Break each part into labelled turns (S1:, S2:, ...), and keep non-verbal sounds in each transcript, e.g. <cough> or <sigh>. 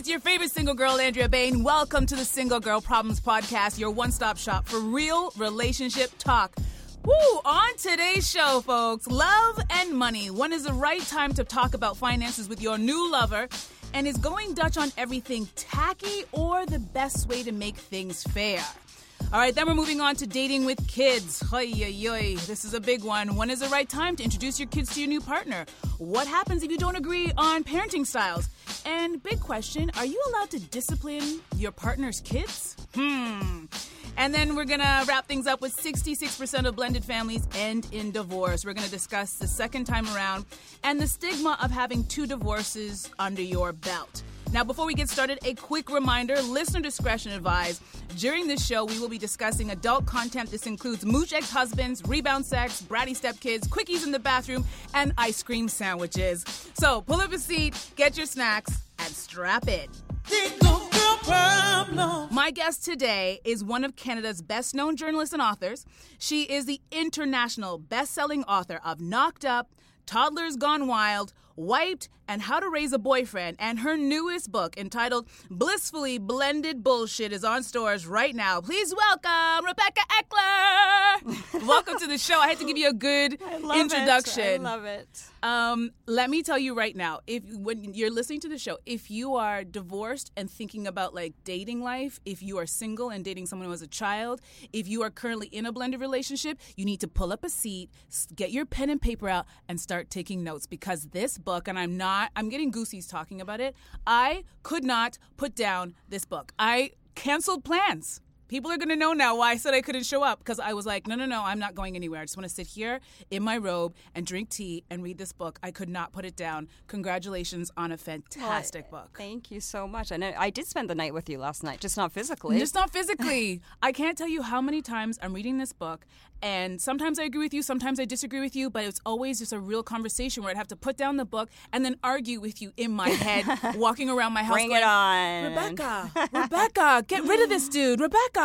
S1: it's your favorite single girl, Andrea Bain. Welcome to the Single Girl Problems Podcast, your one stop shop for real relationship talk. Woo! On today's show, folks, love and money. When is the right time to talk about finances with your new lover? And is going Dutch on everything tacky or the best way to make things fair? All right, then we're moving on to dating with kids. Oy. This is a big one. When is the right time to introduce your kids to your new partner? What happens if you don't agree on parenting styles? And big question are you allowed to discipline your partner's kids? Hmm. And then we're gonna wrap things up with 66% of blended families end in divorce. We're gonna discuss the second time around and the stigma of having two divorces under your belt. Now, before we get started, a quick reminder listener discretion advised. During this show, we will be discussing adult content. This includes mooch ex husbands, rebound sex, bratty stepkids, quickies in the bathroom, and ice cream sandwiches. So pull up a seat, get your snacks, and strap in.
S2: Single girl problem.
S1: My guest today is one of Canada's best known journalists and authors. She is the international best selling author of Knocked Up, Toddlers Gone Wild, Wiped, and How to Raise a Boyfriend. And her newest book, entitled Blissfully Blended Bullshit, is on stores right now. Please welcome Rebecca Eckler. <laughs> welcome to the show. I had to give you a good introduction.
S3: I love it.
S1: Um, let me tell you right now, if when you're listening to the show, if you are divorced and thinking about like dating life, if you are single and dating someone who has a child, if you are currently in a blended relationship, you need to pull up a seat, get your pen and paper out, and start taking notes because this book, and I'm not, I'm getting goosies talking about it. I could not put down this book. I canceled plans. People are going to know now why I said I couldn't show up because I was like, no, no, no, I'm not going anywhere. I just want to sit here in my robe and drink tea and read this book. I could not put it down. Congratulations on a fantastic book.
S3: Thank you so much. And I, I did spend the night with you last night, just not physically.
S1: Just not physically. <laughs> I can't tell you how many times I'm reading this book, and sometimes I agree with you, sometimes I disagree with you, but it's always just a real conversation where I'd have to put down the book and then argue with you in my head, <laughs> walking around my house.
S3: Bring
S1: going,
S3: it on.
S1: Rebecca, Rebecca, get rid of this dude. Rebecca,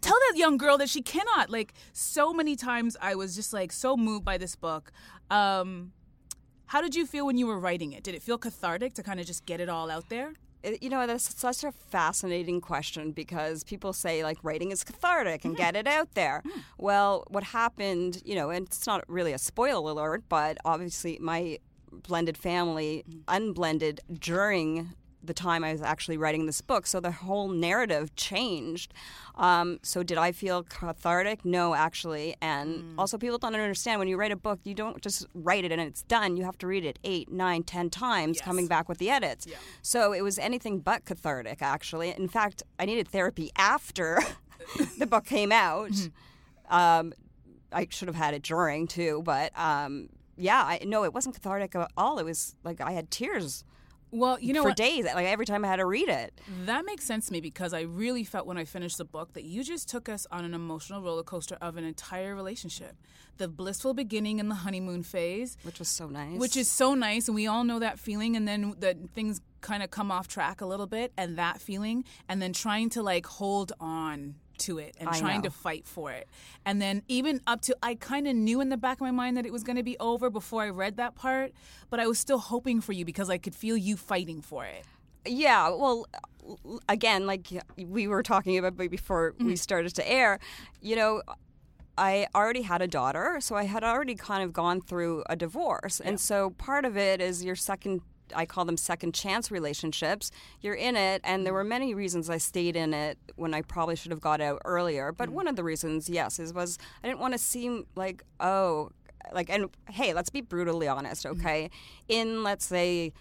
S1: tell that young girl that she cannot. Like, so many times I was just like so moved by this book. Um, how did you feel when you were writing it? Did it feel cathartic to kind of just get it all out there?
S3: Uh, you know, that's such a fascinating question because people say like writing is cathartic and mm-hmm. get it out there. Mm. Well, what happened, you know, and it's not really a spoiler alert, but obviously my blended family mm-hmm. unblended during the time I was actually writing this book, so the whole narrative changed. Um, so, did I feel cathartic? No, actually. And also, people don't understand when you write a book, you don't just write it and it's done. You have to read it eight, nine, ten times,
S1: Yes.
S3: coming back with the edits. So it was anything but cathartic, actually. In fact, I needed therapy after <laughs> the book came out. Um, I should have had it during too, but um, yeah, I, no, it wasn't cathartic at all. It was like I had tears
S1: Well, you know
S3: for
S1: what?
S3: days, like every time I had to read it.
S1: That makes sense to me because I really felt when I finished the book that you just took us on an emotional roller coaster of an entire relationship. The blissful beginning and the honeymoon phase,
S3: Which was so nice.
S1: which is so nice, and we all know that feeling, and then the things kind of come off track a little bit, and that feeling, and then trying to like hold on to it and
S3: I
S1: trying
S3: know.
S1: to fight for it. And then even up to I kind of knew in the back of my mind that it was going to be over before I read that part, but I was still hoping for you because I could feel you fighting for it.
S3: Yeah, well, again, like we were talking about before we mm. started to air, you know, I already had a daughter, so I had already kind of gone through a divorce. And so part of it is your second I call them second chance relationships. You're in it, and there mm. were many reasons I stayed in it when I probably should have got out earlier. But mm. one of the reasons, yes, is was I didn't want to seem like oh, like and hey, let's be brutally honest, mm. okay? In let's say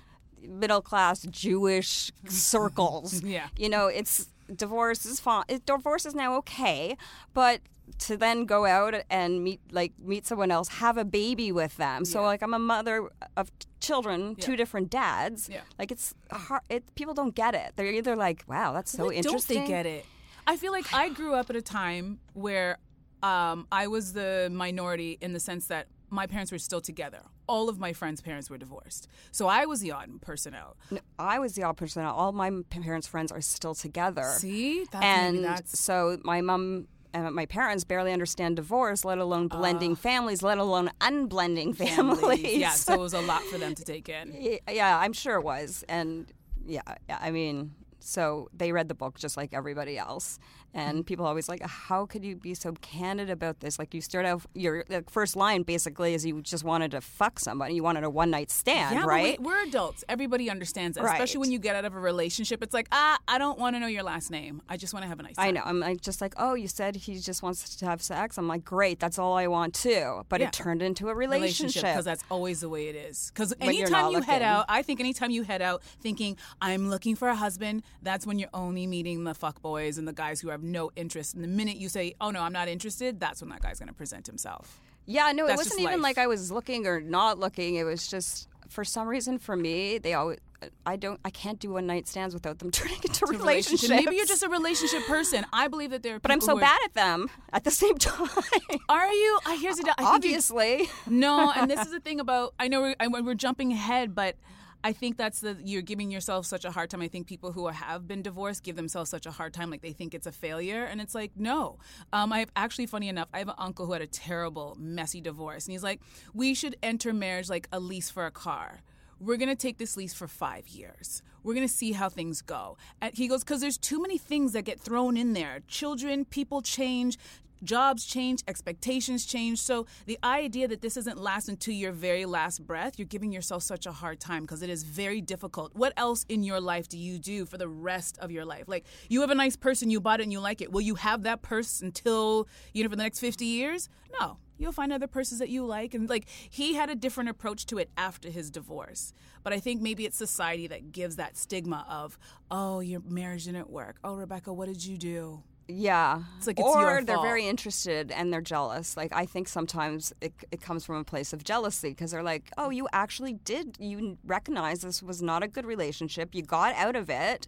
S3: middle class Jewish <laughs> circles,
S1: Yeah.
S3: you know, it's divorce is fine. Divorce is now okay, but to then go out and meet like meet someone else, have a baby with them. So
S1: Yeah.
S3: like I'm a mother of children, two different dads.
S1: Yeah.
S3: Like it's hard. It people don't get it. They're either like, wow, that's so
S1: Why
S3: interesting.
S1: Don't they get it? I feel like I grew up at a time where um, I was the minority in the sense that my parents were still together. All of my friends' parents were divorced, so I was the odd person out.
S3: No, I was the odd person out. All my parents' friends are still together.
S1: See, that's,
S3: and
S1: that's
S3: so my mom my parents barely understand divorce, let alone blending ah. families, let alone unblending families.
S1: yeah. So <laughs> it was a lot for them to take in.
S3: Yeah, I'm sure it was, and yeah, I mean, so they read the book just like everybody else. And people always like, how could you be so candid about this? Like you start out, your like, first line basically is you just wanted to fuck somebody, you wanted a one night stand,
S1: Yeah,
S3: right?
S1: we, we're adults. Everybody understands that,
S3: Right.
S1: especially when you get out of a relationship. It's like, ah, I don't want to know your last name. I just want to have a nice time.
S3: I know. I'm like just like, oh, you said he just wants to have sex. I'm like, great, that's all I want too. But
S1: Yeah.
S3: it turned into a
S1: relationship because that's always the way it is. Because anytime you head out, I think anytime you head out thinking I'm looking for a husband, that's when you're only meeting the fuck boys and the guys who have no interest. And the minute you say, "Oh no, I'm not interested," that's when that guy's going to present himself.
S3: Yeah, no, it wasn't even like I was looking or not looking. It was just for some reason for me, they always. I don't. I can't do one night stands without them <laughs> turning into
S1: To
S3: relationships.
S1: Maybe you're just a relationship person. I believe that there are.
S3: But I'm so bad at them at the same time. <laughs>
S1: Are you? I here's the. I think you-
S3: Obviously.
S1: No, and this is the thing about I know we're, we're jumping ahead, but I think that's the you're giving yourself such a hard time. I think people who have been divorced give themselves such a hard time, like they think it's a failure, and it's like no. Um, I have actually, funny enough, I have an uncle who had a terrible, messy divorce, and he's like, we should enter marriage like a lease for a car. We're gonna take this lease for five years. We're gonna see how things go. And he goes because there's too many things that get thrown in there. Children, people change, jobs change, expectations change. So the idea that this doesn't last until your very last breath, you're giving yourself such a hard time because it is very difficult. What else in your life do you do for the rest of your life? Like you have a nice person, you bought it and you like it. Will you have that purse until you know for the next 50 years? No. You'll find other persons that you like. And like he had a different approach to it after his divorce. But I think maybe it's society that gives that stigma of, oh, your marriage didn't work. Oh, Rebecca, what did you do?
S3: Yeah.
S1: It's like it's
S3: or they're
S1: fault.
S3: very interested and they're jealous. Like I think sometimes it, it comes from a place of jealousy because they're like, "Oh, you actually did. You recognize this was not a good relationship. You got out of it."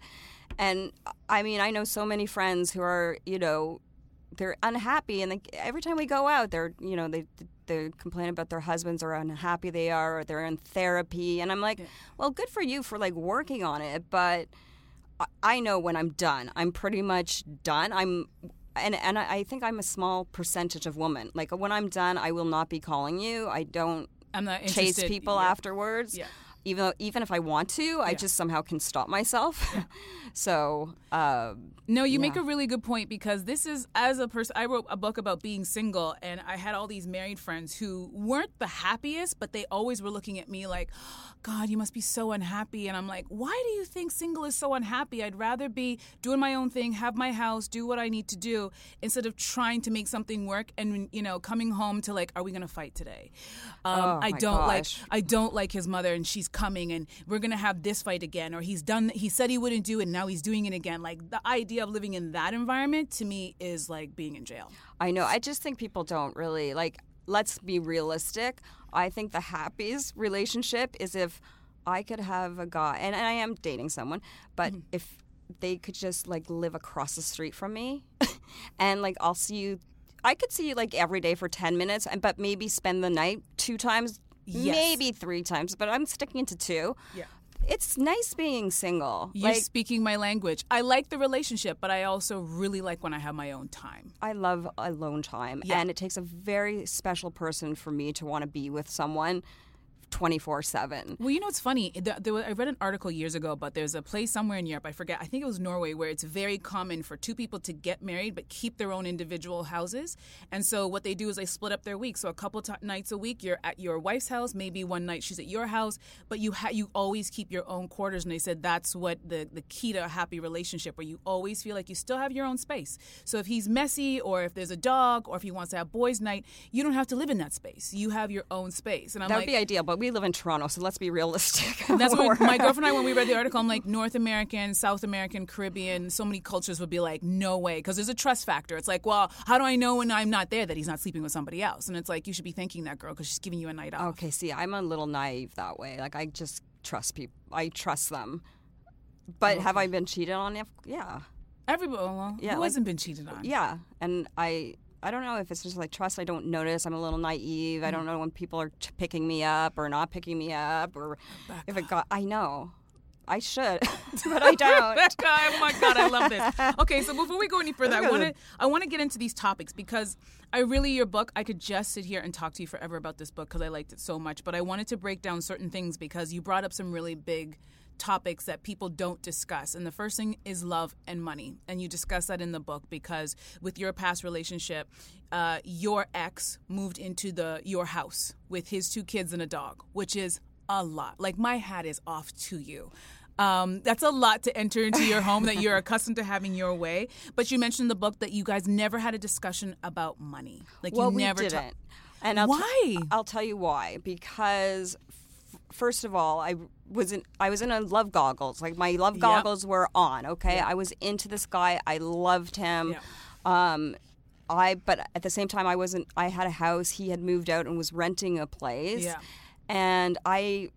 S3: And I mean, I know so many friends who are, you know, they're unhappy and they, every time we go out, they're, you know, they they complain about their husbands or how unhappy they are or they're in therapy and I'm like, "Well, good for you for like working on it, but I- know when I'm done. I'm pretty much done. I'm, and and I I think I'm a small percentage of women. Like when I'm done, I will not be calling you. I don't
S1: I'm not
S3: chase
S1: interested.
S3: people
S1: Yeah.
S3: afterwards.
S1: Yeah.
S3: Even though, even if I want to, I just somehow can stop myself. <laughs> so um,
S1: No, you make a really good point because this is as a person. I wrote a book about being single, and I had all these married friends who weren't the happiest, but they always were looking at me like, <gasps> "God, you must be so unhappy." And I'm like, "Why do you think single is so unhappy? I'd rather be doing my own thing, have my house, do what I need to do, instead of trying to make something work and you know coming home to like, are we gonna fight today? Um,
S3: Oh,
S1: I don't like. I don't like his mother and she's coming and we're going to have this fight again or he's done he said he wouldn't do it and now he's doing it again. Like the idea of living in that environment to me is like being in jail.
S3: I know. I just think people don't really like. Let's be realistic. I think the happiest relationship is if I could have a guy, and I am dating someone, but
S1: Mm-hmm.
S3: if they could just like live across the street from me, <laughs> and like I'll see you. I could see you like every day for ten minutes, and but maybe spend the night two times,
S1: Yes.
S3: maybe three times. But I'm sticking to two.
S1: Yeah.
S3: It's nice being single.
S1: You're
S3: like
S1: speaking my language. I like the relationship, but I also really like when I have my own time.
S3: I love alone time,
S1: Yeah.
S3: and it takes a very special person for me to want to be with someone twenty four seven.
S1: Well, you know, it's funny. The, there, was- I read an article years ago, but there's a place somewhere in Europe, I forget, I think it was Norway, where it's very common for two people to get married but keep their own individual houses. And so what they do is they split up their week. So a couple t- nights a week, you're at your wife's house. Maybe one night she's at your house, but you ha- you always keep your own quarters. And they said that's what the, the key to a happy relationship, where you always feel like you still have your own space. So if he's messy, or if there's a dog, or if he wants to have boys' night, you don't have to live in that space. You have your own space. And I'm
S3: That
S1: like,
S3: would be ideal, but we live in Toronto, so let's be realistic. <laughs>
S1: that's what my girlfriend and I, when we read the article, I'm like, North American, South American, Caribbean, so many cultures would be like, no way. Because there's a trust factor. It's like, well, how do I know when I'm not there that he's not sleeping with somebody else? And it's like, you should be thanking that girl because she's giving you a night off.
S3: Okay, see, I'm a little naive that way. Like I just trust people. I trust them. But have I been cheated on? Yeah,
S1: Everybody, well,
S3: Yeah,
S1: who
S3: like-
S1: hasn't been cheated on?
S3: yeah. And I, I don't know if it's just like trust. I don't notice. I'm a little naive. I mm. don't know when people are t- picking me up or not picking me up, or if it got. I know. I should, <laughs> <laughs> but I don't.
S1: guy. Oh my god, I love this. <laughs> Okay, so before we go any further, I want to I want to get into these topics because I really your book. I could just sit here and talk to you forever about this book because I liked it so much. But I wanted to break down certain things because you brought up some really big topics that people don't discuss. And the first thing is love and money, and you discuss that in the book because with your past relationship, uh, your ex moved into the your house with his two kids and a dog, which is a lot. Like my hat is off to you. Um, that's a lot to enter into your home that you're accustomed to having your way. But you mentioned in the book that you guys never had a discussion about money. Like
S3: well,
S1: you never
S3: we didn't. and I'll
S1: Why?
S3: I'll tell you why. Because first of all, I was in I was in a love goggles. Like my love goggles were on. Okay, I was into this guy. I loved him. Um, I but at the same time, I wasn't. I had a house. He had moved out and was renting a place.
S1: Yeah.
S3: and I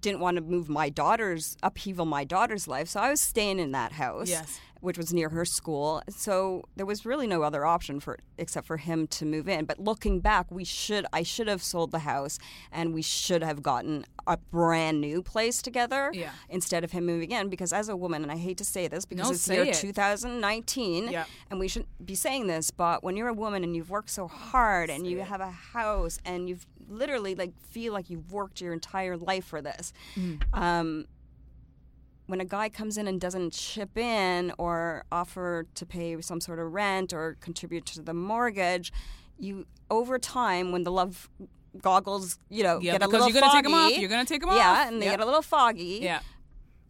S3: didn't want to move my daughter's upheaval my daughter's life so i was staying in that house
S1: Yes.
S3: which was near her school so there was really no other option for except for him to move in but looking back we should i should have sold the house and we should have gotten a brand new place together
S1: Yeah.
S3: instead of him moving in because as a woman and i hate to say this because
S1: No,
S3: it's year
S1: it.
S3: 2019
S1: Yeah.
S3: and we shouldn't be saying this but when you're a woman and you've worked so hard and you have a house and you've literally like feel like you've worked your entire life for this um, when a guy comes in and doesn't chip in or offer to pay some sort of rent or contribute to the mortgage you over time when the love goggles you know
S1: Yeah,
S3: get a little
S1: you're gonna take 'em off. You're gonna take 'em
S3: yeah
S1: off.
S3: Yeah, and they
S1: Yep.
S3: get a little foggy
S1: Yeah.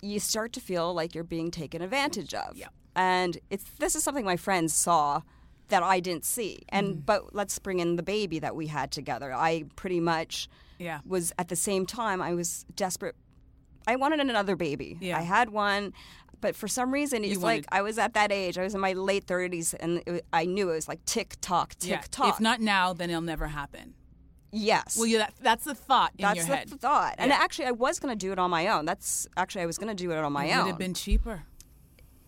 S3: you start to feel like you're being taken advantage of.
S1: Yeah.
S3: And it's this is something my friends saw that I didn't see. And
S1: Mm-hmm.
S3: but let's bring in the baby that we had together. I pretty much
S1: Yeah.
S3: was at the same time I was desperate. I wanted another baby.
S1: Yeah.
S3: I had one. But for some reason, it's
S1: wanted-
S3: like I was at that age. I was in my late 30s, and it, I knew it was like tick tock, tick
S1: yeah.
S3: tock.
S1: If not now, then it'll never happen.
S3: yes.
S1: Well, yeah, that, that's the thought in
S3: that's
S1: your
S3: the
S1: head.
S3: thought. And
S1: Yeah.
S3: actually, I was going to do it on my own. That's actually I was going to do it on my
S1: it
S3: own.
S1: It would have been cheaper.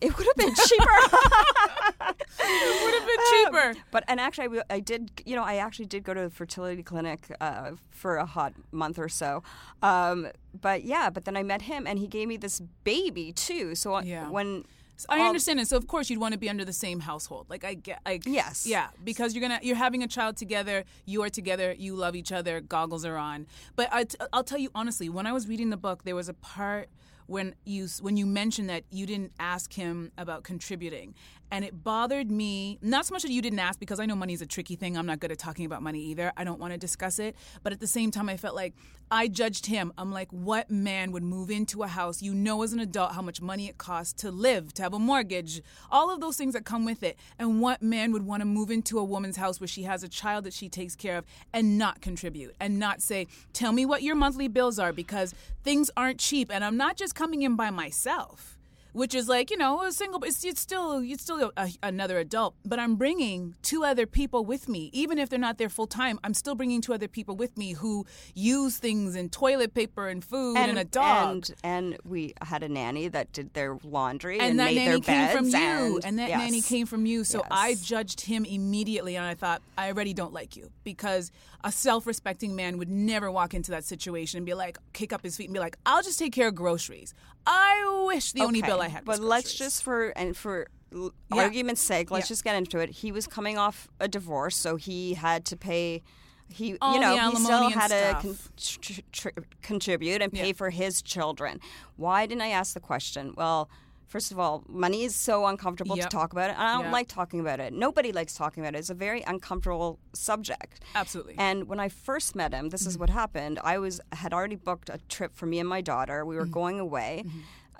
S3: It would have been cheaper. <laughs>
S1: It would have been cheaper.
S3: But and actually, I, I did. You know, I actually did go to the fertility clinic uh, for a hot month or so. Um, but yeah, but then I met him, and he gave me this baby too. So
S1: Yeah.
S3: when
S1: So I understand it. So of course you'd want to be under the same household. Like I get, like
S3: Yes.
S1: yeah, because you're gonna you're having a child together. You are together. You love each other. Goggles are on. But I t- I'll tell you honestly, when I was reading the book, there was a part when you when you mentioned that you didn't ask him about contributing, and it bothered me. Not so much that you didn't ask because I know money is a tricky thing. I'm not good at talking about money either. I don't want to discuss it. But at the same time, I felt like I judged him. I'm like, what man would move into a house? You know, as an adult, how much money it costs to live, to have a mortgage, all of those things that come with it. And what man would want to move into a woman's house where she has a child that she takes care of and not contribute and not say, tell me what your monthly bills are because things aren't cheap. And I'm not just coming in by myself which is like you know a single it's, it's still it's still a, another adult but i'm bringing two other people with me even if they're not there full time i'm still bringing two other people with me who use things and toilet paper and food and, a dog
S3: and and we had a nanny that did their laundry
S1: and
S3: and,
S1: that
S3: made
S1: nanny
S3: their
S1: came from
S3: beds
S1: you,
S3: and,
S1: and that
S3: yes.
S1: nanny came from you. So I judged him immediately, and I thought, I already don't like you because a self-respecting man would never walk into that situation and be like, kick up his feet and be like, "I'll just take care of groceries." I wish the only bill I had.
S3: But let's just for and for
S1: Yeah.
S3: argument's sake, let's
S1: Yeah.
S3: just get into it. He was coming off a divorce, so he had to pay he,
S1: All
S3: you know, he still had to con- tr- tr- contribute and pay
S1: Yeah.
S3: for his children. Why didn't I ask the question? Well, first of all, money is so uncomfortable
S1: Yep.
S3: to talk about it, and I don't
S1: Yep.
S3: like talking about it. Nobody likes talking about it. It's a very uncomfortable subject.
S1: Absolutely.
S3: And when I first met him, this
S1: Mm-hmm.
S3: is what happened. I was had already booked a trip for me and my daughter. We were
S1: Mm-hmm.
S3: going away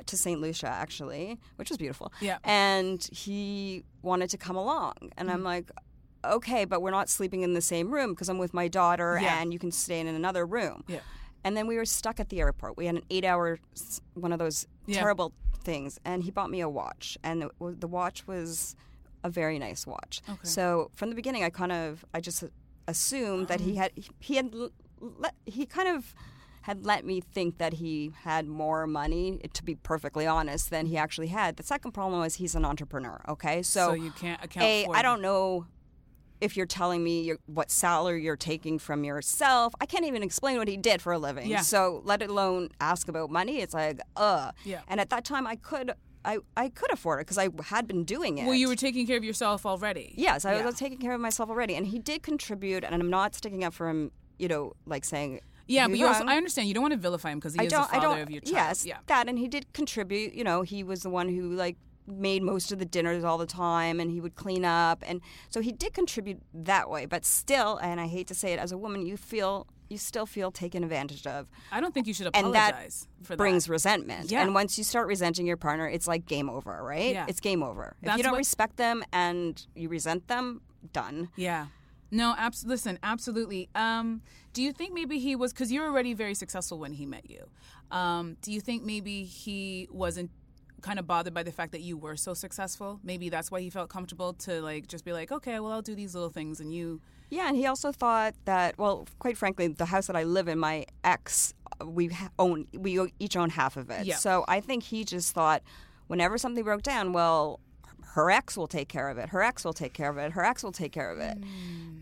S3: to St. Lucia, actually, which was beautiful.
S1: Yeah.
S3: And he wanted to come along, and
S1: Mm-hmm.
S3: I'm like, okay, but we're not sleeping in the same room because I'm with my daughter,
S1: Yeah.
S3: and you can stay in another room.
S1: Yeah.
S3: And then we were stuck at the airport. We had an eight-hour, one of those
S1: Yeah.
S3: terrible things, and he bought me a watch, and the watch was a very nice watch.
S1: Okay.
S3: So from the beginning, I kind of, I just assumed that he had, he had, he kind of had let me think that he had more money, to be perfectly honest, than he actually had. The second problem was he's an entrepreneur. Okay, so,
S1: So you can't account
S3: a,
S1: for
S3: I don't know if you're telling me your, what salary you're taking from yourself. I can't even explain what he did for a living.
S1: Yeah.
S3: So let alone ask about money. It's like, uh.
S1: Yeah.
S3: And at that time, I could, I, I could afford it because I had been doing it.
S1: Well, you were taking care of yourself already.
S3: Yes, I
S1: Yeah.
S3: was taking care of myself already, and he did contribute. And I'm not sticking up for him, you know, like saying.
S1: Yeah, but you also. I understand you don't want to vilify him because he
S3: I
S1: is the
S3: I
S1: father of your child.
S3: Yes,
S1: Yeah.
S3: that, and he did contribute. You know, he was the one who like made most of the dinners all the time, and he would clean up, and so he did contribute that way. But still, and I hate to say it, as a woman, you feel you still feel taken advantage of.
S1: I don't think you should apologize
S3: And that brings
S1: that.
S3: resentment.
S1: Yeah.
S3: And once you start resenting your partner, it's like game over, right?
S1: Yeah.
S3: It's game over. if you don't
S1: what-
S3: respect them and you resent them, done.
S1: Yeah. No, abs- listen, absolutely. Um, do you think maybe he was because you're already very successful when he met you? Um, do you think maybe he wasn't kind of bothered by the fact that you were so successful? Maybe that's why he felt comfortable to like just be like, okay, well, I'll do these little things, and you.
S3: Yeah, and he also thought that, well, quite frankly, the house that I live in, my ex, we own, we each own half of it.
S1: Yeah.
S3: So I think he just thought, whenever something broke down, well, her ex will take care of it. Her ex will take care of it. Her ex will take care of it.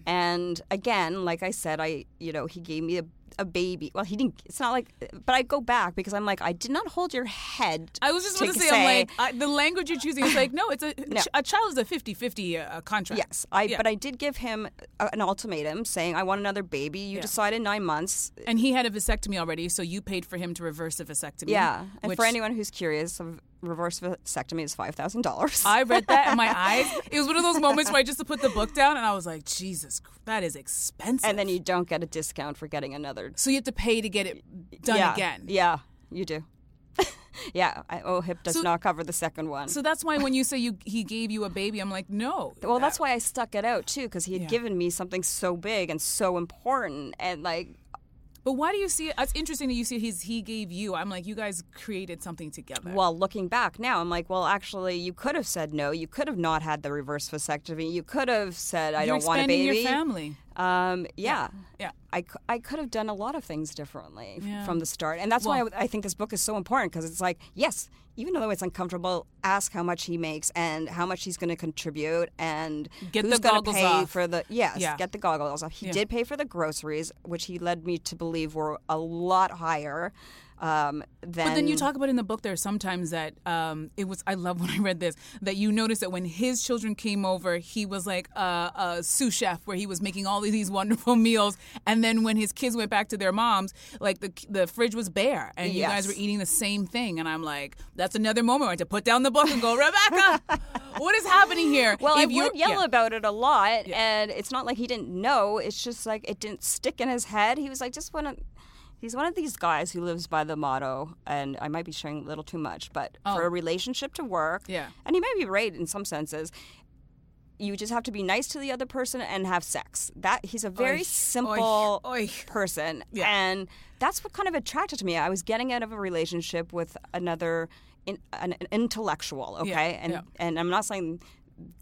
S3: And again, like I said, I, you know, he gave me a, a baby. Well, he didn't. It's not like, but I go back because I'm like, I did not hold your head.
S1: I was just going to say, I'm like, I, the language you're choosing is like, no, it's a <laughs>
S3: No.
S1: a child is a 50-50 uh, contract.
S3: Yes, I.
S1: Yeah.
S3: But I did give him a, an ultimatum saying, I want another baby. You
S1: Yeah.
S3: decided nine months.
S1: And he had a vasectomy already, so you paid for him to reverse the vasectomy.
S3: Yeah, and
S1: which
S3: for anyone who's curious, a reverse vasectomy is five thousand dollars.
S1: I read that and my <laughs> eyes. It was one of those moments where I just put the book down and I was like, Jesus, that is expensive.
S3: and then you don't get a discount for getting another.
S1: so you have to pay to get it done
S3: yeah,
S1: again.
S3: Yeah, you do. <laughs> yeah, I, oh, OHIP does
S1: So-
S3: not cover the second one.
S1: So that's why when you say you he gave you a baby, I'm like, no.
S3: well, that's why I stuck it out too, because he had
S1: Yeah.
S3: given me something so big and so important, and like,
S1: But why do you see it? It's interesting that you see his he gave you. I'm like, you guys created something together.
S3: well, looking back now, I'm like, well, actually, you could have said no. You could have not had the reverse vasectomy. You could have said, I
S1: You're
S3: don't want a baby.
S1: your family.
S3: Um, yeah.
S1: Yeah.
S3: I, I could have done a lot of things differently
S1: Yeah.
S3: from the start. And that's
S1: Well-
S3: why I, I think this book is so important because it's like, yes, even though it's uncomfortable, ask how much he makes and how much he's going to contribute and
S1: Get
S3: who's
S1: the
S3: gonna pay
S1: off.
S3: for the yes,
S1: Yeah.
S3: get the goggles off. He
S1: Yeah.
S3: did pay for the groceries, which he led me to believe were a lot higher um, than.
S1: But then you talk about in the book there sometimes that um, it was. I love <laughs> when I read this that you noticed that when his children came over, he was like a, a sous chef where he was making all of these wonderful <laughs> meals, and then when his kids went back to their moms, like the the fridge was bare, and you guys were eating the same thing. And I'm like, that's another moment where I had to put down the book and go, Rebecca, <laughs> what is happening here?
S3: Well,
S1: If
S3: I would yell
S1: yeah.
S3: about it a lot, and it's not like he didn't know. It's just like it didn't stick in his head. He was like, just one of, he's one of these guys who lives by the motto, and I might be sharing a little too much, but
S1: Oh.
S3: for a relationship to work,
S1: Yeah.
S3: and he may be right in some senses. You just have to be nice to the other person and have sex. That he's a very
S1: Oy,
S3: simple
S1: oy, oy.
S3: person,
S1: Yeah.
S3: and that's what kind of attracted to me. I was getting out of a relationship with another, in, an, an intellectual, okay,
S1: Yeah,
S3: and
S1: yeah.
S3: and I'm not saying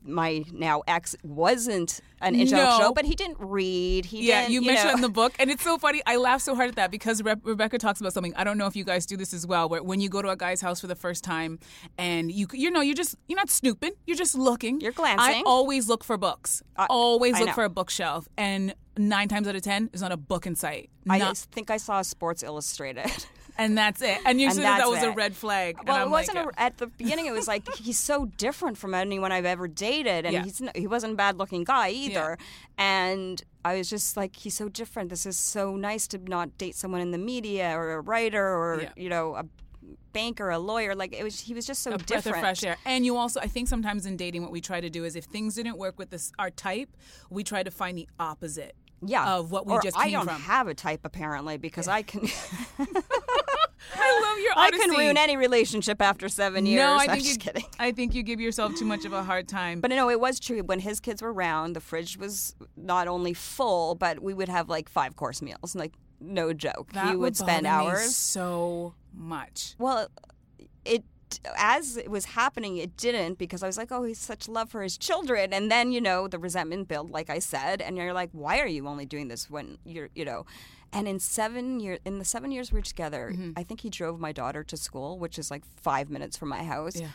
S3: my now ex wasn't an intellectual,
S1: No.
S3: but he didn't read. He
S1: Yeah, you
S3: you
S1: mentioned in the <laughs> book, and it's so funny. I laugh so hard at that because Re- Rebecca talks about something. I don't know if you guys do this as well, where when you go to a guy's house for the first time, and you you know you're just you're not snooping, you're just looking.
S3: You're glancing.
S1: I always look for books.
S3: I-
S1: always
S3: I
S1: look
S3: know.
S1: for a bookshelf, and nine times out of ten, there's not a book in sight.
S3: I
S1: Not-
S3: just think I saw Sports Illustrated. <laughs>
S1: and that's it. And you said that, was a red flag.
S3: Well, it wasn't
S1: like,
S3: a, at the beginning. It was like <laughs> he's so different from anyone I've ever dated, and
S1: Yeah.
S3: he's he wasn't a bad looking guy either. And I was just like, he's so different. This is so nice to not date someone in the media or a writer or
S1: Yeah.
S3: you know a banker, a lawyer. Like it was, he was just so
S1: a breath
S3: different.
S1: of fresh air. And you also, I think sometimes in dating, what we try to do is if things didn't work with this our type, we try to find the opposite.
S3: Yeah,
S1: Of what we
S3: or
S1: just
S3: I don't
S1: from.
S3: have a type apparently because I can <laughs>
S1: I love your <laughs>
S3: I
S1: honesty.
S3: can ruin any relationship after seven years.
S1: No, I <laughs>
S3: I'm
S1: think
S3: just
S1: you,
S3: kidding.
S1: I think you give yourself too much of a hard time.
S3: But no, it was true. When his kids were around, the fridge was not only full, but we would have like five course meals. Like no joke,
S1: that
S3: he would spend
S1: bother me
S3: hours.
S1: so much.
S3: Well, it as it was happening, it didn't because I was like, oh, he's such love for his children, and then you know the resentment built, like I said, and you're like, why are you only doing this when you're, you know. And in seven years, in the seven years we were together,
S1: Mm-hmm.
S3: I think he drove my daughter to school, which is like five minutes from my house.
S1: Yeah.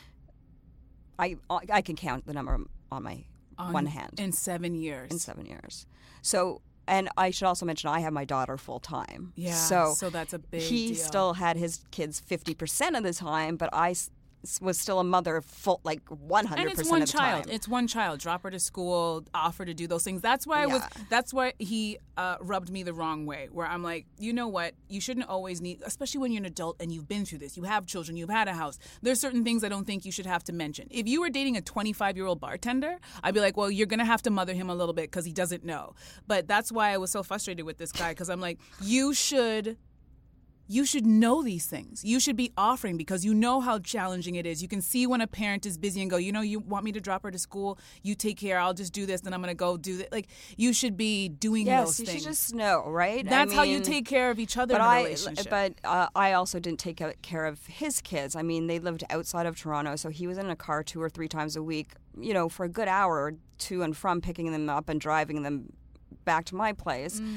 S3: I I can count the number on my
S1: On-
S3: one hand
S1: in seven years.
S3: in seven years. So, and I should also mention I have my daughter full time.
S1: Yeah,
S3: So,
S1: so that's a big
S3: he
S1: deal.
S3: still had his kids fifty percent of the time, but I was still a mother full like one
S1: and
S3: hundred
S1: it's one
S3: of the
S1: child.
S3: time.
S1: It's one child. Drop her to school. Offer to do those things. That's why I was. That's why he uh, rubbed me the wrong way. Where I'm like, you know what? You shouldn't always need, especially when you're an adult and you've been through this. You have children. You've had a house. There's certain things I don't think you should have to mention. If you were dating a 25 year old bartender, I'd be like, well, you're gonna have to mother him a little bit because he doesn't know. But that's why I was so frustrated with this guy because I'm like, you should you should know these things. You should be offering because you know how challenging it is. You can see when a parent is busy and go, you know, you want me to drop her to school, you take care, I'll just do this, then I'm going to go do that. Like, you should be doing
S3: yes,
S1: those
S3: you
S1: things.
S3: should just know, right? I
S1: That's how you take care of each other
S3: But
S1: in a
S3: I,
S1: relationship.
S3: but uh, I also didn't take care of his kids. I mean, they lived outside of Toronto, so he was in a car two or three times a week. You know, for a good hour to and from, picking them up and driving them back to my place.
S1: Mm.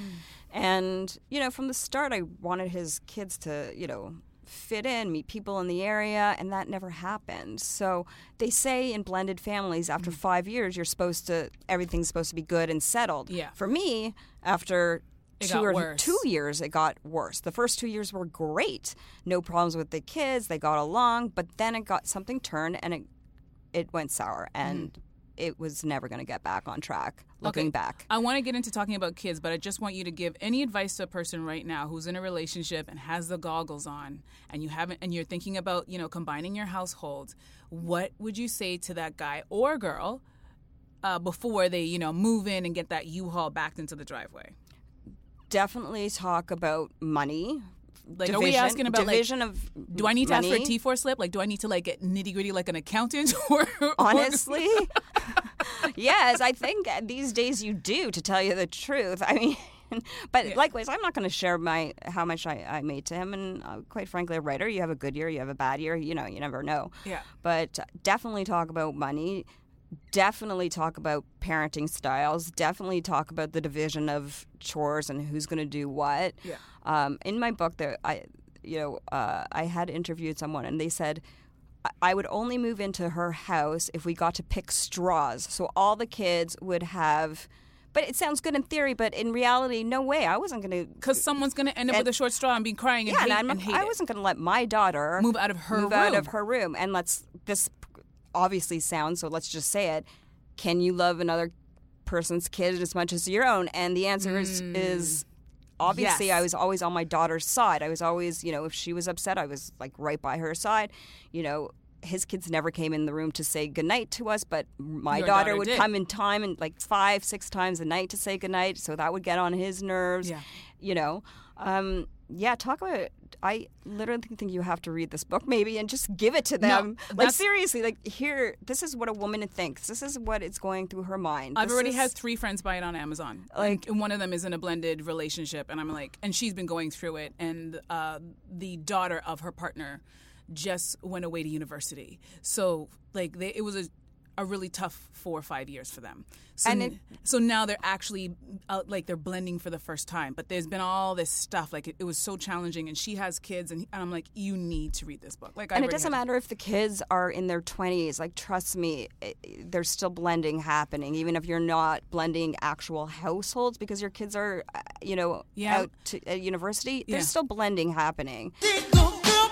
S3: And you know, from the start, I wanted his kids to, you know. Fit in, meet people in the area, and that never happened. So they say in blended families,
S1: Mm.
S3: after five years, you're supposed to everything's supposed to be good and settled.
S1: Yeah.
S3: For me, after
S1: It
S3: two or
S1: worse.
S3: two years it got worse. The first two years were great. No problems with the kids. They got along, but then it got something turned and it it went sour and it was never going to get back on track looking.
S1: Okay.
S3: back.
S1: I want to get into talking about kids, but I just want you to give any advice to a person right now who's in a relationship and has the goggles on and you haven't and you're thinking about, you know, combining your household. What would you say to that guy or girl uh, before they, you know, move in and get that U-Haul backed into the driveway?
S3: Definitely talk about money.
S1: Like, are we asking about, like,
S3: division of
S1: Do I need to ask for a
S3: money.
S1: T4 slip? Like, do I need to like get nitty gritty like an accountant <laughs> or-
S3: Honestly, <laughs> yes, I think these days you do. To tell you the truth, I mean, <laughs> but likewise, I'm not going to share my how much I, I made to him. And uh, quite frankly, a writer, you have a good year, you have a bad year. You know, you never know.
S1: Yeah.
S3: But definitely talk about money. Definitely talk about parenting styles. Definitely talk about the division of chores and who's going to do what.
S1: Yeah.
S3: Um, in my book, there, I, you know, uh, I had interviewed someone, and they said I- would only move into her house if we got to pick straws. So all the kids would have. But it sounds good in theory, but in reality, no way. I wasn't going to.
S1: Because someone's going to end up
S3: And-
S1: with a short straw and be crying and
S3: Yeah,
S1: hate,
S3: and,
S1: and hate
S3: I wasn't going to let my daughter
S1: Move out of her
S3: move out
S1: room.
S3: of her room. And let's this obviously sounds so. Let's just say it. Can you love another person's kid as much as your own? And the answer is is mm. obviously
S1: Yes.
S3: I was always on my daughter's side. I was always you know if she was upset, I was like right by her side. You know. His kids never came in the room to say goodnight to us, but my daughter,
S1: daughter
S3: would
S1: did.
S3: come in time and like five, six times a night to say goodnight. So that would get on his nerves.
S1: Yeah.
S3: You know, um, yeah. Talk about. I literally think you have to read this book maybe and just give it to them. like seriously, like here, this is what a woman thinks. This is what it's going through her mind.
S1: I've
S3: This
S1: already
S3: is-
S1: had three friends buy it on Amazon.
S3: Like-
S1: and one of them is in a blended relationship, and I'm like, and she's been going through it, and uh, the daughter of her partner just went away to university. So like, they, it was a a really tough four or five years for them. So,
S3: And it-
S1: so now they're actually uh, like they're blending for the first time. But there's been all this stuff like it, it was so challenging, and she has kids, and, and I'm like, you need to read this book. Like, I
S3: and it doesn't matter if the kids are in their 20s like trust me it, there's still blending happening even if you're not blending actual households because your kids are uh, you know
S1: Yeah.
S3: out to, at university
S1: Yeah.
S3: there's still blending happening
S2: Single girl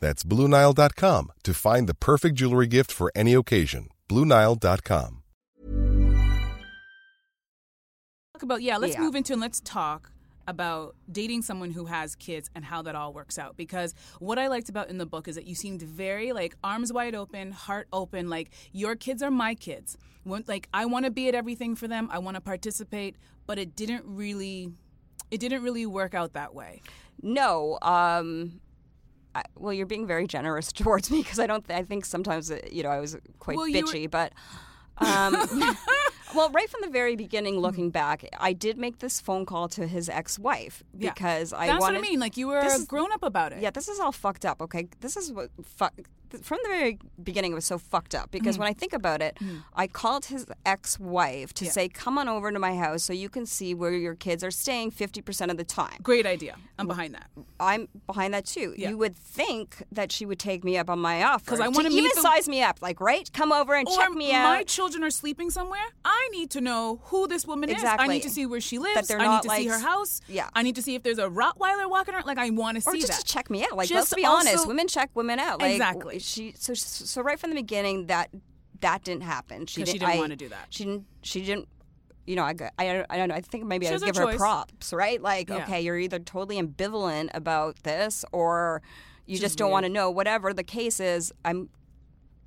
S4: That's BlueNile.com to find the perfect jewelry gift for any occasion. BlueNile.com.
S1: talk about yeah let's
S3: Yeah.
S1: move into and let's talk about dating someone who has kids and how that all works out because what i liked about in the book is that you seemed very like arms wide open heart open like your kids are my kids when, like i want to be at everything for them i want to participate but it didn't really it didn't really work out that way
S3: no um I, well you're being very generous <laughs> towards me because i don't th- i think sometimes you know i was quite
S1: Well, you were-
S3: bitchy but um <laughs> well right from the very beginning looking back i did make this phone call to his ex-wife
S1: Yeah.
S3: because i
S1: that's
S3: wanted
S1: what i mean like you were
S3: is-
S1: grown up about it
S3: Yeah, this is all fucked up. Okay, this is what fuck. From the very beginning, it was so fucked up because mm. when I think about it, mm. I called his ex-wife to
S1: Yeah.
S3: say, "Come on over to my house so you can see where your kids are staying fifty percent of the time."
S1: great idea i'm behind that
S3: I'm behind that too.
S1: Yeah.
S3: You would think that she would take me up on my offer
S1: because I wanna meet
S3: even
S1: the-
S3: size me up. Like, right, come over and
S1: or
S3: check me out.
S1: my children are sleeping somewhere. I need to know who this woman is. I need to see where she lives.
S3: they're
S1: I need to
S3: like,
S1: see her house.
S3: yeah.
S1: I need to see if there's a Rottweiler walking around. Like I want to
S3: or
S1: see
S3: just
S1: that.
S3: to check me out. Like,
S1: Just
S3: let's be
S1: also-
S3: honest, women check women out. Like,
S1: Exactly.
S3: She so so right from the beginning that that didn't happen.
S1: she
S3: didn't-
S1: didn't
S3: I-
S1: wanna do that.
S3: She didn't. She didn't. You know, I I I don't know. I think maybe
S1: She
S3: I give her props, right? Like,
S1: Yeah.
S3: okay, you're either totally ambivalent about this, or you
S1: is
S3: just don't
S1: weird.
S3: want to know. Whatever the case is, I'm.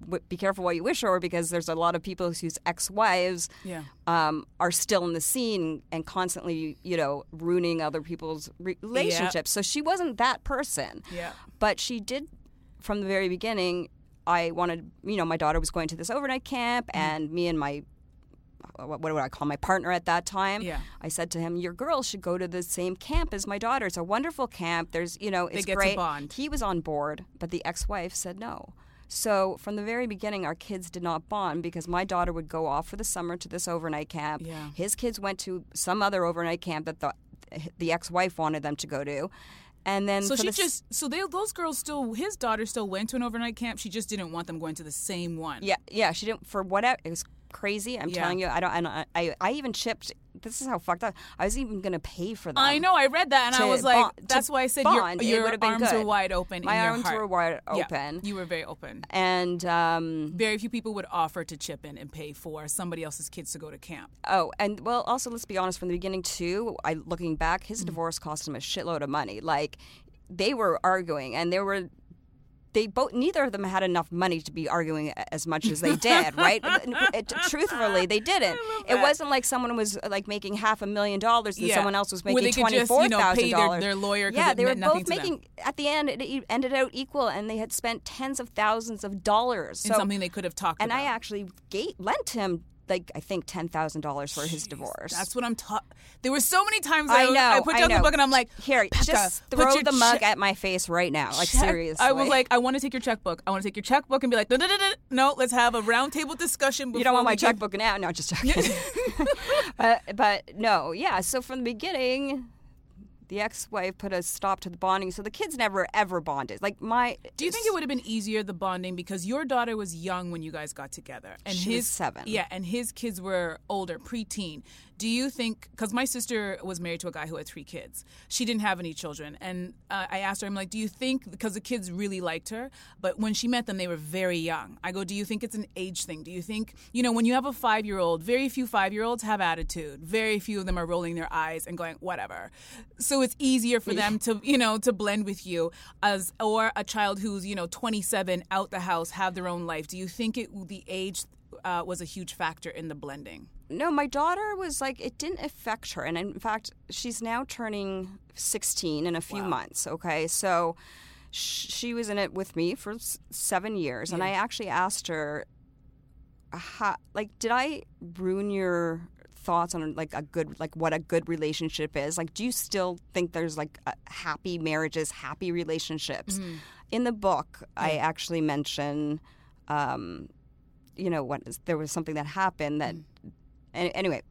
S3: w- Be careful what you wish for, because there's a lot of people whose ex-wives
S1: Yeah.
S3: um, are still in the scene and constantly, you know, ruining other people's re- relationships. So she wasn't that person.
S1: Yeah.
S3: But she did, from the very beginning, I wanted, you know, my daughter was going to this overnight camp,
S1: Mm-hmm.
S3: and me and my, what what would I call my partner at that time?
S1: Yeah.
S3: I said to him, "Your girls should go to the same camp as my daughter. It's a wonderful camp. There's, you know, it's great."
S1: bond.
S3: He was on board, but the ex-wife said no. So from the very beginning, our kids did not bond because my daughter would go off for the summer to this overnight camp.
S1: Yeah.
S3: His kids went to some other overnight camp that the the ex-wife wanted them to go to, and then
S1: So she
S3: the
S1: just so they those girls still his daughter still went to an overnight camp. She just didn't want them going to the same one.
S3: Yeah, yeah. She didn't for whatever. It was crazy. I'm
S1: Yeah.
S3: telling you. I don't. I, don't- I I even chipped. This is how fucked up. I was even gonna pay for them.
S1: I know. I read that and I was like,
S3: bond-
S1: that's why I said
S3: bond.
S1: Your, your arms were wide open.
S3: My
S1: in your
S3: arms
S1: heart.
S3: were wide open.
S1: Yeah, you were very open.
S3: And um,
S1: Very few people would offer to chip in and pay for somebody else's kids to go to camp.
S3: oh, and well, also let's be honest. From the beginning too, I looking back, his divorce cost him a shitload of money. Like they were arguing, and they were. They both, neither of them had enough money to be arguing as much as they did, right? <laughs> It- truthfully, they didn't. It wasn't like someone was like making half a million dollars and
S1: Yeah.
S3: someone else was making twenty four
S1: you know,
S3: thousand
S1: pay their-
S3: dollars.
S1: their lawyer
S3: Yeah, they were both
S1: to them.
S3: making. At the end, it ended out equal, and they had spent tens of thousands of dollars.
S1: in something they could have talked
S3: and
S1: about.
S3: I actually gave, lent him like I think ten thousand dollars for his divorce.
S1: That's what I'm taught. There were so many times
S3: I
S1: I,
S3: know.
S1: I put down
S3: know.
S1: the book and I'm like,
S3: here,
S1: "Becca,
S3: just
S1: put
S3: throw the mug
S1: check-
S3: at my face right now. Like
S1: check."
S3: seriously,
S1: I was like, I want to take your checkbook. I want to take your checkbook and be like, no, no, da, da." no, let's have a roundtable discussion.
S3: you don't want my checkbook now? No, just <laughs> joking. <laughs> but, but no, yeah. So from the beginning, the ex-wife put a stop to the bonding, so the kids never ever bonded. Like my,
S1: Do you think it would have been easier the bonding because your daughter was young when you guys got together, and
S3: She was
S1: his
S3: seven.
S1: Yeah, and his kids were older, preteen. Do you think? Because my sister was married to a guy who had three kids. She didn't have any children, and uh, I asked her, I'm like, do you think? Because the kids really liked her, but when she met them, they were very young. I go, do you think it's an age thing? Do you think you know when you have a five year old? Very few five year olds have attitude. Very few of them are rolling their eyes and going whatever. So it's easier for them to you know to blend with you as or a child who's you know 27 out the house have their own life. Do you think it would the age uh, was a huge factor in the blending.
S3: No, my daughter was like it didn't affect her, and in fact, she's now turning sixteen in a few months. Okay, so sh- she was in it with me for s- seven years, and I actually asked her, how, like, did I ruin your thoughts on like a good like what a good relationship is? Like do you still think there's like happy marriages happy relationships? In the book i actually mention um you know what there was something that happened that an- anyway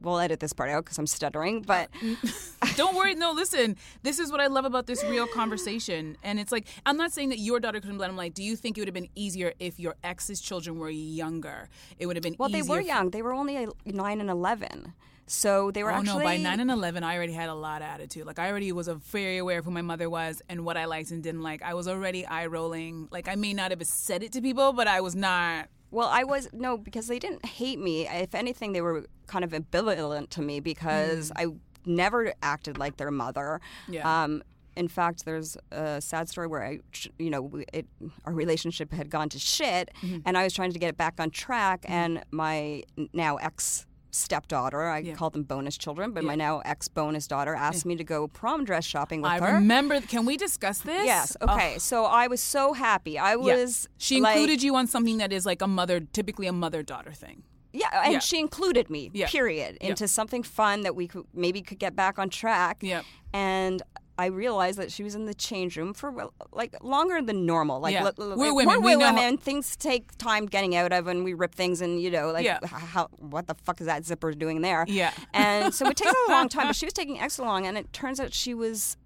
S3: we'll edit this part out because i'm stuttering but <laughs>
S1: Don't worry. No, listen. This is what I love about this real conversation. And it's like, I'm not saying that your daughter couldn't blend. I'm like, do you think it would have been easier if your ex's children were younger? It would have been
S3: well they were young they were only uh, 9 and 11 so they were
S1: Oh
S3: actually
S1: no! By nine and eleven, I already had a lot of attitude. Like I already was a very aware of who my mother was and what I liked and didn't like. I was already eye rolling. Like I may not have said it to people, but I was not.
S3: Well, I was no because they didn't hate me. If anything, they were kind of ambivalent to me because hmm. I never acted like their mother.
S1: Yeah.
S3: Um, in fact, there's a sad story where I, you know, it, our relationship had gone to shit, mm-hmm. and I was trying to get it back on track, mm-hmm. and my now ex stepdaughter, I
S1: Yeah.
S3: call them bonus children, but my now ex bonus daughter asked me to go prom dress shopping with
S1: I
S3: her.
S1: remember. Can we discuss this?
S3: Yes.
S1: Oh,
S3: Okay. So I was so happy. I
S1: yeah.
S3: was.
S1: She
S3: like-
S1: included you on something that is like a mother, typically a mother daughter thing.
S3: Yeah, and
S1: Yeah.
S3: she included me,
S1: Yeah.
S3: period,
S1: Yeah.
S3: into something fun that we could maybe could get back on track.
S1: Yep.
S3: And I realized that she was in the change room for like longer than normal. Like
S1: Yeah.
S3: l- l-
S1: We're
S3: like,
S1: women.
S3: We're
S1: We know how-
S3: Things take time getting out of, and we rip things, and you know, like
S1: Yeah.
S3: how what the fuck is that zipper doing there?
S1: Yeah. <laughs>
S3: And so it takes a long time, but <laughs> she was taking extra long, and it turns out she was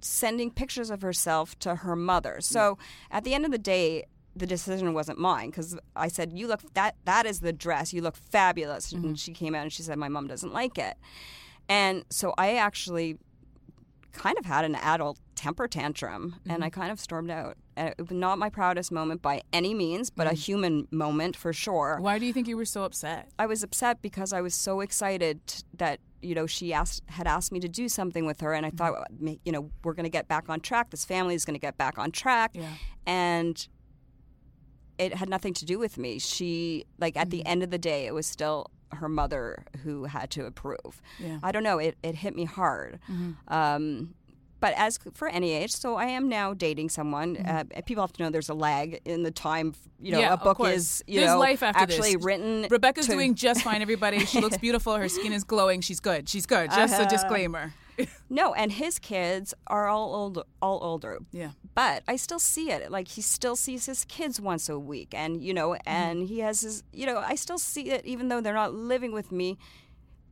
S3: sending pictures of herself to her mother. So at the end of the day, the decision wasn't mine because I said, "You look that that is the dress. You look fabulous." And mm-hmm. she came out and she said, "My mom doesn't like it," and so I actually kind of had an adult temper tantrum and I mm-hmm. kind of stormed out. And it was not my proudest moment by any means, but a mm. human moment for sure.
S1: Why do you think you were so upset?
S3: I was upset because I was so excited that you know she asked had asked me to do something with her, and I mm-hmm. thought you know we're going to get back on track. This family is going to get back on track,
S1: Yeah.
S3: and it had nothing to do with me. She like at
S1: Mm-hmm.
S3: the end of the day, it was still her mother who had to approve.
S1: Yeah. Mm-hmm.
S3: I don't know. It it hit me hard. Um, but as for any age, so I am now dating someone. Uh, people have to know there's a lag in the time. You know,
S1: Mm-hmm. Yeah,
S3: a book is you
S1: There's
S3: know
S1: life after
S3: actually
S1: this.
S3: written.
S1: Rebecca's
S3: to-
S1: doing just fine, everybody. She looks <laughs> beautiful. Her skin is glowing. She's good. She's good. Just
S3: Uh-huh.
S1: a disclaimer. <laughs>
S3: No, and his kids are all old, all older.
S1: Yeah.
S3: But I still see it. Like he still sees his kids once a week, and you know,
S1: Mm-hmm.
S3: and he has his, you know, I still see it, even though they're not living with me.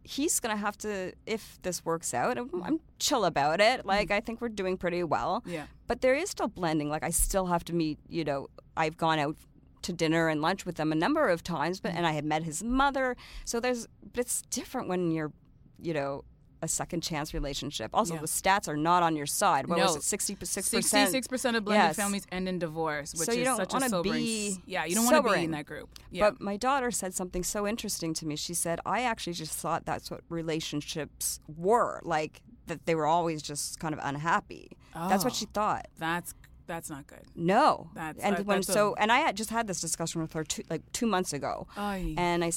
S3: He's gonna have to, if this works out. I'm, I'm chill about it. Like I think we're doing pretty well.
S1: Mm-hmm. Yeah.
S3: But there is still blending. Like I still have to meet. You know, I've gone out to dinner and lunch with them a number of times,
S1: Mm-hmm.
S3: but and I had met his mother. So there's, but it's different when you're, you know. A second chance relationship. Also,
S1: Yeah.
S3: the stats are not on your side. What was it? Sixty-six percent.
S1: Sixty-six percent of blended
S3: Yes.
S1: families end in divorce, which
S3: So
S1: is
S3: don't
S1: such a
S3: wanna
S1: sobering.
S3: be
S1: yeah, you don't want to be in that group. Yeah.
S3: But my daughter said something so interesting to me. She said, I actually just thought that's what relationships were like, that they were always just kind of unhappy. That's what
S1: Oh.
S3: she thought.
S1: that's that's not good.
S3: No.
S1: That's-
S3: and
S1: that-
S3: when
S1: that's a-
S3: so and I had just had this discussion with her two, like 2 months ago.
S1: Ay.
S3: And I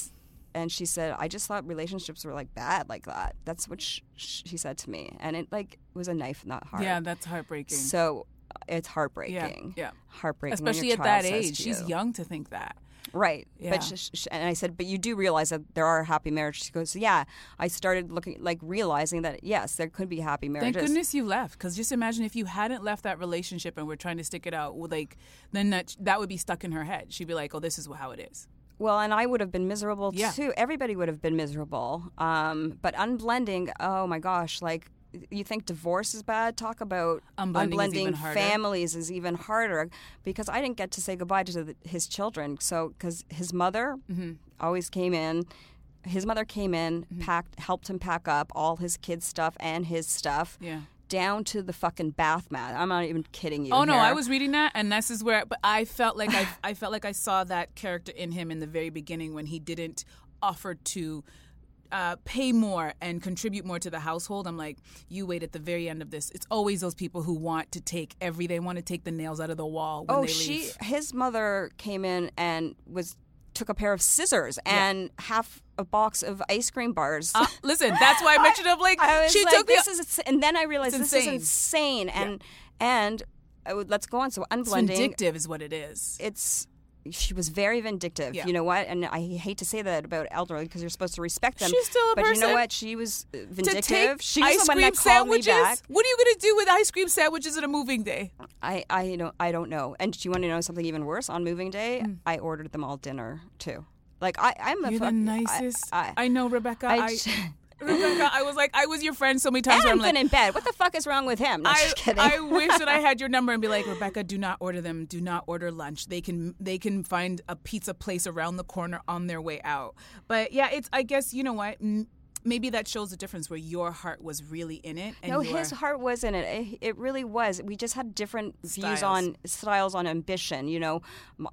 S3: and she said, "I just thought relationships were like bad like that." That's what sh- she said to me. And it like was a knife in that heart.
S1: Yeah, that's heartbreaking.
S3: So it's heartbreaking.
S1: yeah.
S3: Heartbreaking.
S1: Especially at that age, she's
S3: you.
S1: young to think that.
S3: Right.
S1: Yeah.
S3: But sh- sh- and I said, but you do realize that there are happy marriages. She goes, yeah. I started looking, like realizing that yes, there could be happy marriages.
S1: Thank goodness you left, because just imagine if you hadn't left that relationship and were trying to stick it out, like then that that would be stuck in her head. She'd be like, "Oh, this is how it is."
S3: Well, and I would have been miserable
S1: Yeah.
S3: too. Everybody would have been miserable. Um, but unblending, oh my gosh, like you think divorce is bad? Talk about
S1: Unblending is
S3: families is even harder because I didn't get to say goodbye to the, his children. So because his mother
S1: Mm-hmm.
S3: always came in. His mother came in,
S1: Mm-hmm.
S3: packed, helped him pack up all his kids' stuff and his stuff.
S1: Yeah.
S3: Down to the fucking bath mat. I'm not even kidding you.
S1: Oh no,
S3: here.
S1: I was reading that, and this is where. But I felt like I, I felt like I saw that character in him in the very beginning when he didn't offer to uh, pay more and contribute more to the household. I'm like, you wait at the very end of this. It's always those people who want to take every. They want to take the nails out of the wall when
S3: oh,
S1: they
S3: she,
S1: leave.
S3: his mother came in and was took a pair of scissors and half a box of ice cream bars.
S1: Uh, <laughs> listen, that's why I mentioned of like
S3: I
S1: she
S3: like,
S1: took
S3: this
S1: the.
S3: is, and then I realized
S1: It's
S3: this is insane, and and would, let's go on. So
S1: it's
S3: unblending,
S1: vindictive is what it is.
S3: it's she was very vindictive.
S1: Yeah.
S3: You know what? And I hate to say that about elderly because you're supposed to respect them.
S1: She's still a
S3: but you know what? She was uh,
S1: To
S3: vindictive.
S1: take
S3: She was the one that called me back.
S1: What are you gonna do with ice cream sandwiches on a moving day?
S3: I I don't I don't know. And do you want to know something even worse? On moving day,
S1: Hmm.
S3: I ordered them all dinner too. Like I I'm a
S1: You're the
S3: fuck- I-
S1: nicest. I,
S3: I,
S1: know, Rebecca.
S3: I
S1: I, <laughs> Rebecca, I was like, I was your friend so many times.
S3: I'm
S1: I'm like,
S3: been in bed. What the fuck is wrong with him? No,
S1: I,
S3: just kidding.
S1: I wish that I <laughs> had your number and be like, Rebecca, do not order them. Do not order lunch. They can they can find a pizza place around the corner on their way out. But yeah, it's I guess you know what. Maybe that shows the difference where your heart was really in it. And
S3: no, his heart was in it. it. It really was. We just had different views on styles on ambition. You know,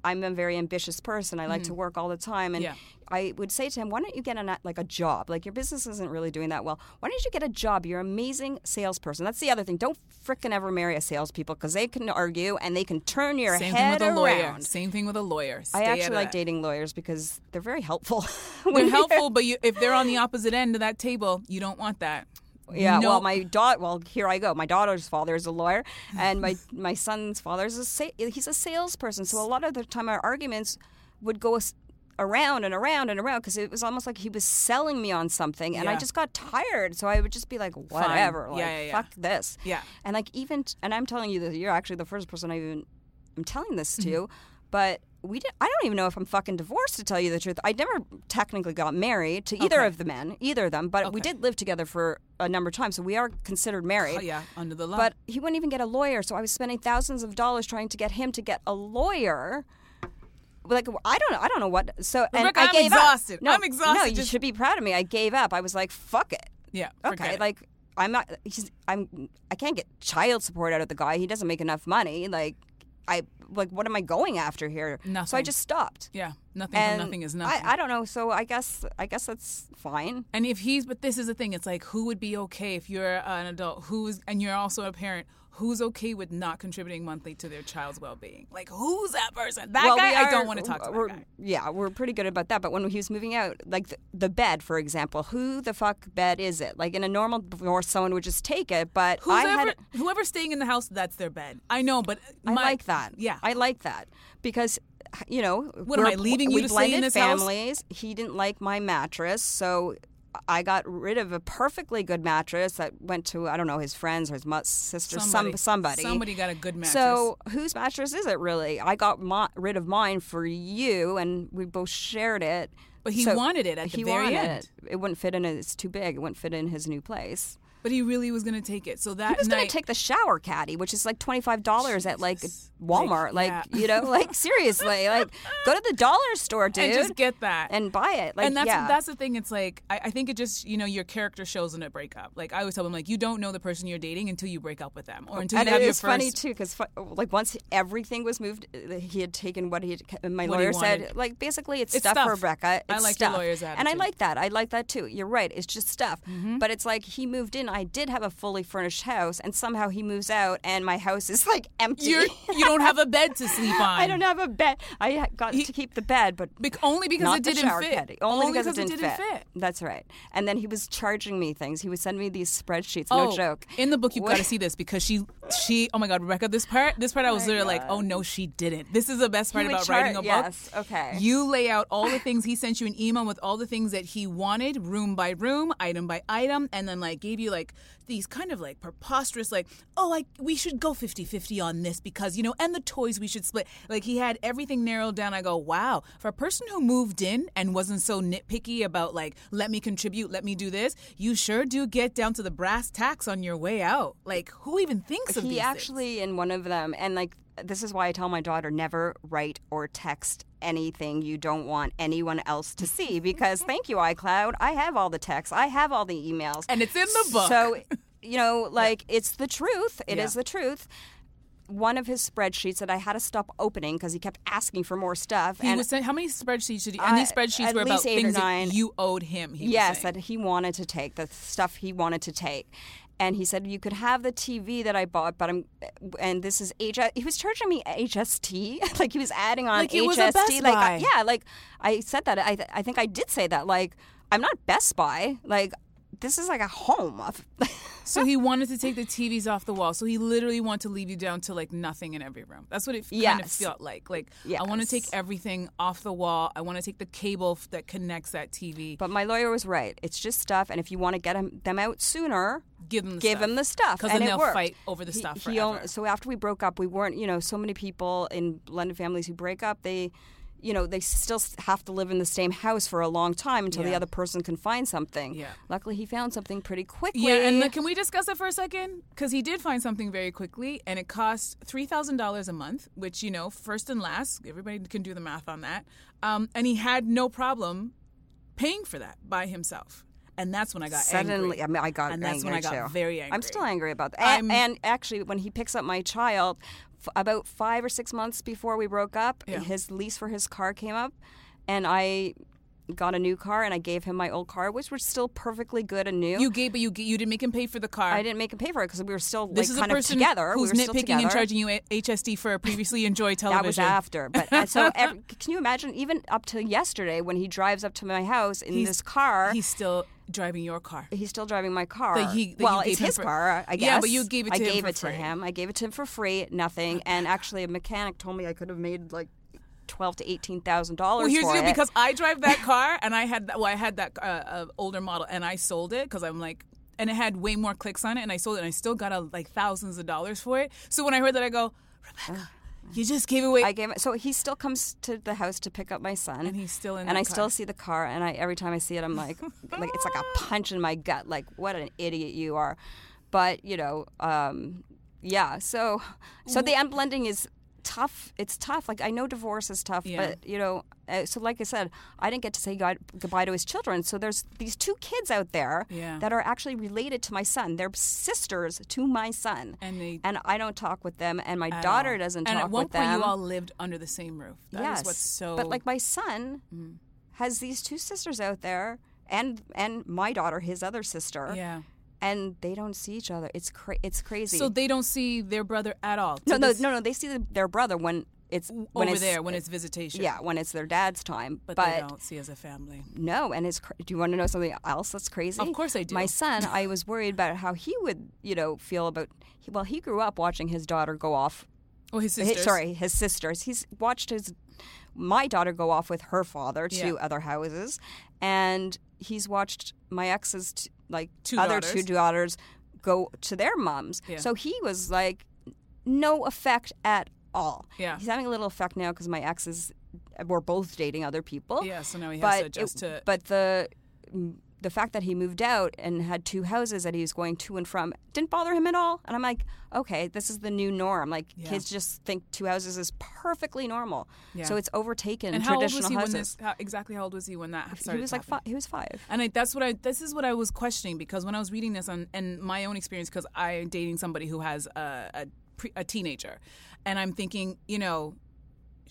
S3: I'm a very ambitious person. I like to work all the time, and
S1: Mm-hmm. Yeah.
S3: I would say to him, "Why don't you get a uh, like a job? Like your business isn't really doing that well. Why don't you get a job? You're an amazing salesperson. That's the other thing. Don't frickin' ever marry a salespeople because they can argue and they can turn your
S1: Same thing with a lawyer. Same thing with a lawyer.
S3: I
S1: Stay out
S3: actually like
S1: that.
S3: dating lawyers because they're very helpful. <laughs>
S1: They're helpful, <laughs> but you, if they're on the opposite end of that table, you don't want that.
S3: Yeah,
S1: No-
S3: well, my daughter. Well, here I go. My daughter's father is a lawyer, and my <laughs> my son's father is a sa- he's a salesperson. So a lot of the time, our arguments would go around and around and around because it was almost like he was selling me on something, and I just got tired. So I would just be like, whatever,
S1: Yeah,
S3: like
S1: yeah, yeah.
S3: fuck this.
S1: Yeah.
S3: And like even, and I'm telling you that you're actually the first person I even I'm telling this to,
S1: Mm-hmm.
S3: but. We did, I don't even know if I'm fucking divorced to tell you the truth. I never technically got married to either
S1: Okay.
S3: of the men, either of them, but we did live together for a number of times, so we are considered married.
S1: Oh, yeah, under the law.
S3: But he wouldn't even get a lawyer, so I was spending thousands of dollars trying to get him to get a lawyer. Like I don't know, I don't know what. So and
S1: Rebecca,
S3: I
S1: I'm
S3: gave
S1: exhausted.
S3: Up. No,
S1: I'm exhausted
S3: No, you
S1: just-
S3: should be proud of me. I gave up. I was like, fuck it.
S1: yeah,
S3: Okay,
S1: it.
S3: like I'm not. He's. I'm. I can't get child support out of the guy. He doesn't make enough money. Like, I like. What am I going after here? So I just stopped.
S1: yeah, nothing
S3: And
S1: nothing is nothing.
S3: I, I don't know. So I guess. I guess that's fine.
S1: And if he's, but this is the thing, it's like who would be okay if you're an adult who's, and you're also a parent, who's okay with not contributing monthly to their child's well being? Like, who's that person? That
S3: well,
S1: guy,
S3: we
S1: I don't want to talk to.
S3: Yeah, we're pretty good about that. But when he was moving out, like the, the bed, for example, who the fuck bed is it? Like in a normal divorce, someone would just take it. But
S1: Who's
S3: I
S1: ever,
S3: had.
S1: whoever's staying in the house, that's their bed. I know, but
S3: I like that.
S1: Yeah.
S3: I like that because. You know,
S1: What, am I leaving you to stay in this house?
S3: families. He didn't like my mattress, so I got rid of a perfectly good mattress that went to I don't know his friends or his sister,
S1: somebody,
S3: some somebody.
S1: somebody got a good mattress.
S3: So whose mattress is it really? I got mo- rid of mine for you, and we both shared it.
S1: But he
S3: So
S1: wanted it at the
S3: he
S1: very
S3: wanted
S1: end.
S3: It. it wouldn't fit in. It's too big. It wouldn't fit in his new place.
S1: But he really was going to take it. So that
S3: He
S1: was
S3: going to take the shower caddy, which is like twenty five dollars at like Walmart. Like,
S1: yeah.
S3: you know, like <laughs> seriously, like go to the dollar store, dude,
S1: and just get that.
S3: and buy it. Like,
S1: and that's
S3: yeah.
S1: that's the thing. It's like I, I think it just you know your character shows in a breakup. Like I always tell them, like you don't know the person you're dating until you break up with them, or until
S3: and
S1: you have
S3: it
S1: your
S3: was
S1: first.
S3: funny too because like once everything was moved, uh, he had taken what he had, my
S1: What
S3: lawyer said. like basically it's,
S1: It's
S3: stuff, for
S1: stuff.
S3: Rebecca.
S1: I
S3: It's
S1: like your
S3: stuff.
S1: lawyer's
S3: and I like that. I like that too. You're right. It's just stuff.
S1: Mm-hmm.
S3: But it's like he moved in. I did have a fully furnished house, and somehow he moves out, and my house is like empty.
S1: You're, you don't have a bed to sleep <laughs> on.
S3: I don't have a bed. I got
S1: He-
S3: to keep the bed, but
S1: Bec- only because it didn't fit.
S3: caddy. Only, because,
S1: it
S3: it didn't, fit. That's right. And then he was charging me things. He would send me these spreadsheets.
S1: Oh,
S3: no joke.
S1: In the book, you've got to see this because she, she. Oh my God, Rebecca, this part, this part, I was oh literally like, oh no, she didn't. This is the best part about writing a book.
S3: yes, okay.
S1: You lay out all the things he sent you an email with all the things that he wanted, room by room, item by item, and then like gave you like these kind of like preposterous, like, oh, like we should go 50-50 on this because you know, and the toys we should split. Like he had everything narrowed down. I go, wow, for a person who moved in and wasn't so nitpicky about like, let me contribute, let me do this, you sure do get down to the brass tacks on your way out. Like, who even thinks of
S3: he
S1: these things?
S3: actually in one of them and like this is why i tell my daughter never write or text anything you don't want anyone else to see because <laughs> thank you icloud i have all the texts i have all the emails
S1: And it's in the book.
S3: so you know <laughs> like it's the truth It is
S1: Yeah.
S3: the truth one of his spreadsheets that i had to stop opening because he kept asking for more stuff
S1: He
S3: and
S1: was saying how many spreadsheets did you? And these
S3: Uh,
S1: spreadsheets were about
S3: least eight or
S1: things that you owed him. He
S3: yes that he wanted to take the stuff he wanted to take and he said you could have the TV that I bought, but I'm and this is H. He was charging me HST, <laughs> like he was adding on
S1: Like
S3: HST.
S1: was a Best
S3: like. I- yeah, like I said that. I I think I did say that. Like I'm not Best Buy. Like this is like a home. Of, <laughs>
S1: So he wanted to take the TVs off the wall. So he literally wanted to leave you down to like nothing in every room. That's what it kind of felt like. Like I want to take everything off the wall. I want to take the cable that connects that TV.
S3: but my lawyer was right. It's just stuff, and if you want to get 'em- them out sooner,
S1: give them the
S3: give
S1: stuff.
S3: him the stuff.
S1: Because
S3: and
S1: then they'll
S3: worked.
S1: fight over the
S3: He-
S1: stuff
S3: he so after we broke up, we weren't, you know, so many people in blended families who break up, they, you know, they still have to live in the same house for a long time until the other person can find something.
S1: Yeah.
S3: Luckily, he found something pretty quickly.
S1: Yeah, and look, can we discuss it for a second? Because he did find something very quickly, and it cost three thousand dollars a month, which you know, first and last, everybody can do the math on that. Um, and he had no problem paying for that by himself, and that's when I got
S3: Suddenly,
S1: angry.
S3: I, mean, I got
S1: and that's when I got
S3: too.
S1: very angry.
S3: I'm still angry about that. And, and actually, when he picks up my child, f- about five or six months before we broke up,
S1: Yeah.
S3: his lease for his car came up, and I got a new car, and I gave him my old car, which was still perfectly good and new.
S1: You gave, but you you didn't make him pay for the car.
S3: I didn't make him pay for it because we were still
S1: This
S3: like
S1: is
S3: kind
S1: a
S3: of
S1: person
S3: together.
S1: who's
S3: we were
S1: nitpicking and charging you HST for a previously enjoyed television.
S3: That was after, but uh, so <laughs> every, can you imagine? Even up to yesterday, when he drives up to my house in
S1: He's-
S3: this car,
S1: He's still driving your car.
S3: He's still driving my car.
S1: That he- that
S3: well,
S1: gave
S3: it's his
S1: for-
S3: car, I guess.
S1: Yeah, but you gave it
S3: I
S1: to him
S3: gave
S1: for
S3: it to him. I gave it to him for free, nothing. <laughs> And actually, a mechanic told me I could have made like twelve to eighteen thousand dollars.
S1: Well, here's the deal because I drive that <laughs> car and I had that. Well, I had that uh, uh, older model and I sold it because I'm like, and it had way more clicks on it, and I sold it, and I still got uh, like thousands of dollars for it. So when I heard that, I go, Rebecca, you just gave away.
S3: I gave it. So he still comes to the house to pick up my son,
S1: And he's still in
S3: And I
S1: car.
S3: still see the car, and I every time I see it, I'm like, <laughs> like it's like a punch in my gut. Like, what an idiot you are. But you know, um, yeah. So, so the unblending is tough. It's tough. Like I know divorce is tough,
S1: Yeah.
S3: but you know, uh, so like I said, I didn't get to say god- goodbye to his children. So there's these two kids out there
S1: Yeah.
S3: that are actually related to my son. They're sisters to my son,
S1: And they-
S3: and I don't talk with them, and my daughter
S1: all.
S3: doesn't
S1: and
S3: talk
S1: at one
S3: with
S1: point,
S3: them.
S1: you all lived under the same roof. That is
S3: yes,
S1: what's so.
S3: but like my son has these two sisters out there, and and my daughter, his other sister,
S1: yeah.
S3: And they don't see each other. It's cra- it's crazy.
S1: So they don't see their brother at all.
S3: no, no, no, no. They see the, their brother when it's when
S1: over
S3: it's,
S1: there when it's visitation.
S3: yeah when it's their dad's time.
S1: but, they don't see as a family.
S3: No, and it's. Cr- do you want to know something else that's crazy?
S1: Of course I do.
S3: My son, <laughs> I was worried about how he would, you know, feel about. Well, he grew up watching his daughter go off.
S1: Oh, his
S3: his-
S1: sisters.
S3: sorry, his sisters. He's watched his my daughter go off with her father to
S1: Yeah.
S3: other houses, and he's watched my ex's t- like
S1: Two
S3: other
S1: daughters.
S3: two daughters go to their moms.
S1: Yeah.
S3: So he was like, no effect at all.
S1: Yeah.
S3: he's having a little effect now because my exes were both dating other people.
S1: Yeah, so now he has
S3: but
S1: to adjust
S3: it-
S1: to.
S3: But the the fact that he moved out and had two houses that he was going to and from didn't bother him at all. And I'm like, okay, this is the new norm. Like
S1: Yeah.
S3: kids just think two houses is perfectly normal.
S1: Yeah.
S3: So it's overtaken
S1: and how old
S3: traditional
S1: was he
S3: houses.
S1: when this? How, exactly how old was he when that started?
S3: he was like five, he was five.
S1: And I, that's what I. This is what I was questioning because when I was reading this on and my own experience, because I'm dating somebody who has a a, a teenager, and I'm thinking, you know,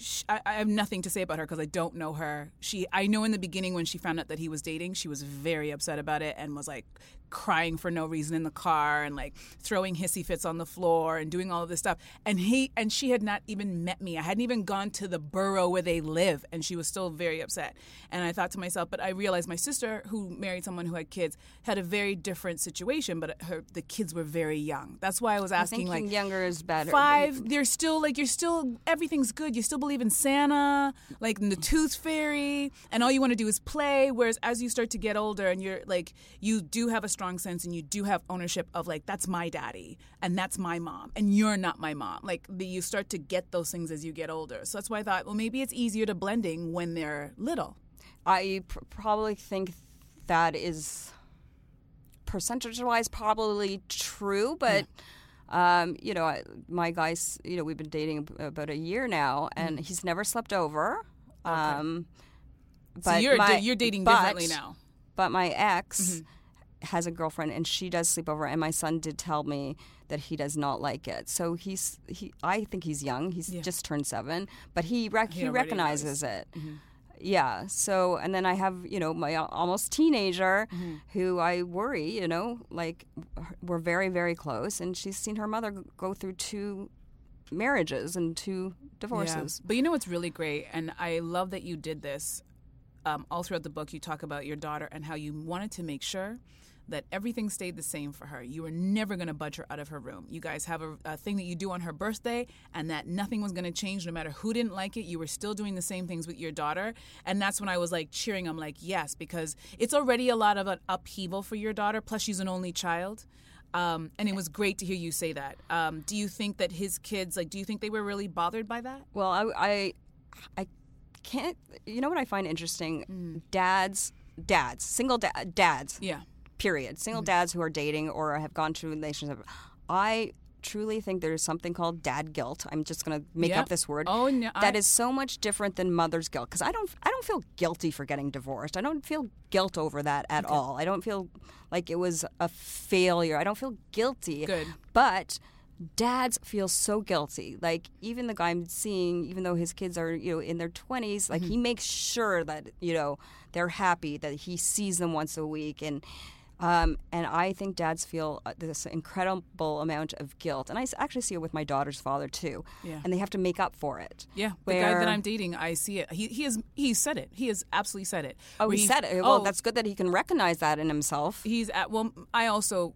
S1: sh I, I have nothing to say about her because I don't know her. She, I know in the beginning when she found out that he was dating, she was very upset about it and was like crying for no reason in the car and like throwing hissy fits on the floor and doing all of this stuff. And he and she had not even met me. I hadn't even gone to the borough where they live, and she was still very upset. And I thought to myself, but I realized my sister, who married someone who had kids, had a very different situation, but her the kids were very young. That's why I was asking, like
S3: younger is better.
S1: five they're still like you're still everything's good you still believe in santa like in the tooth fairy and all you want to do is play whereas as you start to get older and you're like you do have a strong sense and you do have ownership of like that's my daddy and that's my mom and you're not my mom like the, you start to get those things as you get older so that's why i thought well maybe it's easier to blending when they're little
S3: I pr- probably think that is percentage wise probably true, but. Um, you know, I- my guys, you know, we've been dating about a year now, and
S1: Mm-hmm.
S3: he's never slept over. Um, but
S1: so you're,
S3: my-
S1: you're dating
S3: but-
S1: differently now
S3: But my ex
S1: Mm-hmm.
S3: Has a girlfriend, and she does sleep over. And my son did tell me that he does not like it. So he's he. I think he's young. He's
S1: Yeah.
S3: just turned seven, but he rec-
S1: He
S3: he, recognizes it. yeah. So, and then I have, you know, my almost teenager
S1: Mm-hmm.
S3: who I worry, you know, like we're very, very close. And she's seen her mother go through two marriages and two divorces.
S1: Yeah. But you know what's really great, and I love that you did this. Um, all throughout the book, you talk about your daughter and how you wanted to make sure that everything stayed the same for her. You were never going to budge her out of her room. You guys have a, a thing that you do on her birthday, and that nothing was going to change no matter who didn't like it. You were still doing the same things with your daughter. And that's when I was like cheering. I'm like, yes, because it's already a lot of an upheaval for your daughter. Plus, she's an only child. Um, and it was great to hear you say that. Um, do you think that his kids, like, do you think they were really bothered by that?
S3: Well, I, I, I can't, you know what I find interesting?
S1: Mm.
S3: Dads, dads, single da- dads,
S1: Yeah.
S3: Period. Single dads who are dating or have gone through relationships. I truly think there's something called dad guilt. I'm just going to make up this word.
S1: Oh, no,
S3: that
S1: I-
S3: is so much different than mother's guilt because I don't I don't feel guilty for getting divorced. I don't feel guilt over that at all. I don't feel like it was a failure. I don't feel guilty.
S1: Good.
S3: But dads feel so guilty. Like even the guy I'm seeing, even though his kids are you know in their 20s, like
S1: Mm-hmm.
S3: he makes sure that you know they're happy that he sees them once a week and. Um, and I think dads feel uh, this incredible amount of guilt, and I actually see it with my daughter's father too.
S1: Yeah.
S3: And they have to make up for it.
S1: Yeah, the guy that I'm dating, I see it. He he has he said it. He has absolutely said it.
S3: Oh,
S1: Where
S3: he said it. Well,
S1: oh,
S3: that's good that he can recognize that in himself.
S1: He's at. Well, I also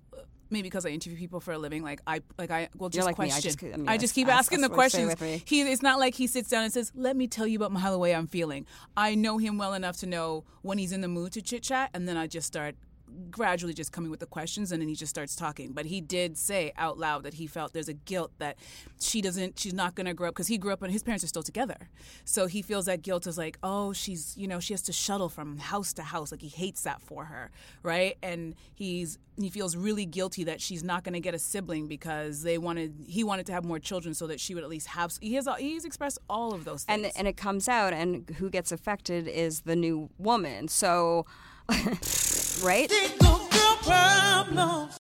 S1: maybe because I interview people for a living, like I like I will just
S3: like me. I just- I mean,
S1: I just keep
S3: that's-
S1: asking
S3: that's
S1: the questions. He it's not like he sits down and says, "Let me tell you about how the way I'm feeling." I know him well enough to know when he's in the mood to chit chat, and then I just start gradually just coming with the questions and then he just starts talking. But he did say out loud that he felt there's a guilt that she doesn't she's not going to grow up because he grew up and his parents are still together. So he feels that guilt is like oh she's you know she has to shuttle from house to house. Like he hates that for her right? And he's he feels really guilty that she's not going to get a sibling because they wanted he wanted to have more children so that she would at least have he has he's expressed all of those things.
S3: And and it comes out, and who gets affected is the new woman. So, <laughs> right?
S2: Single girl problems.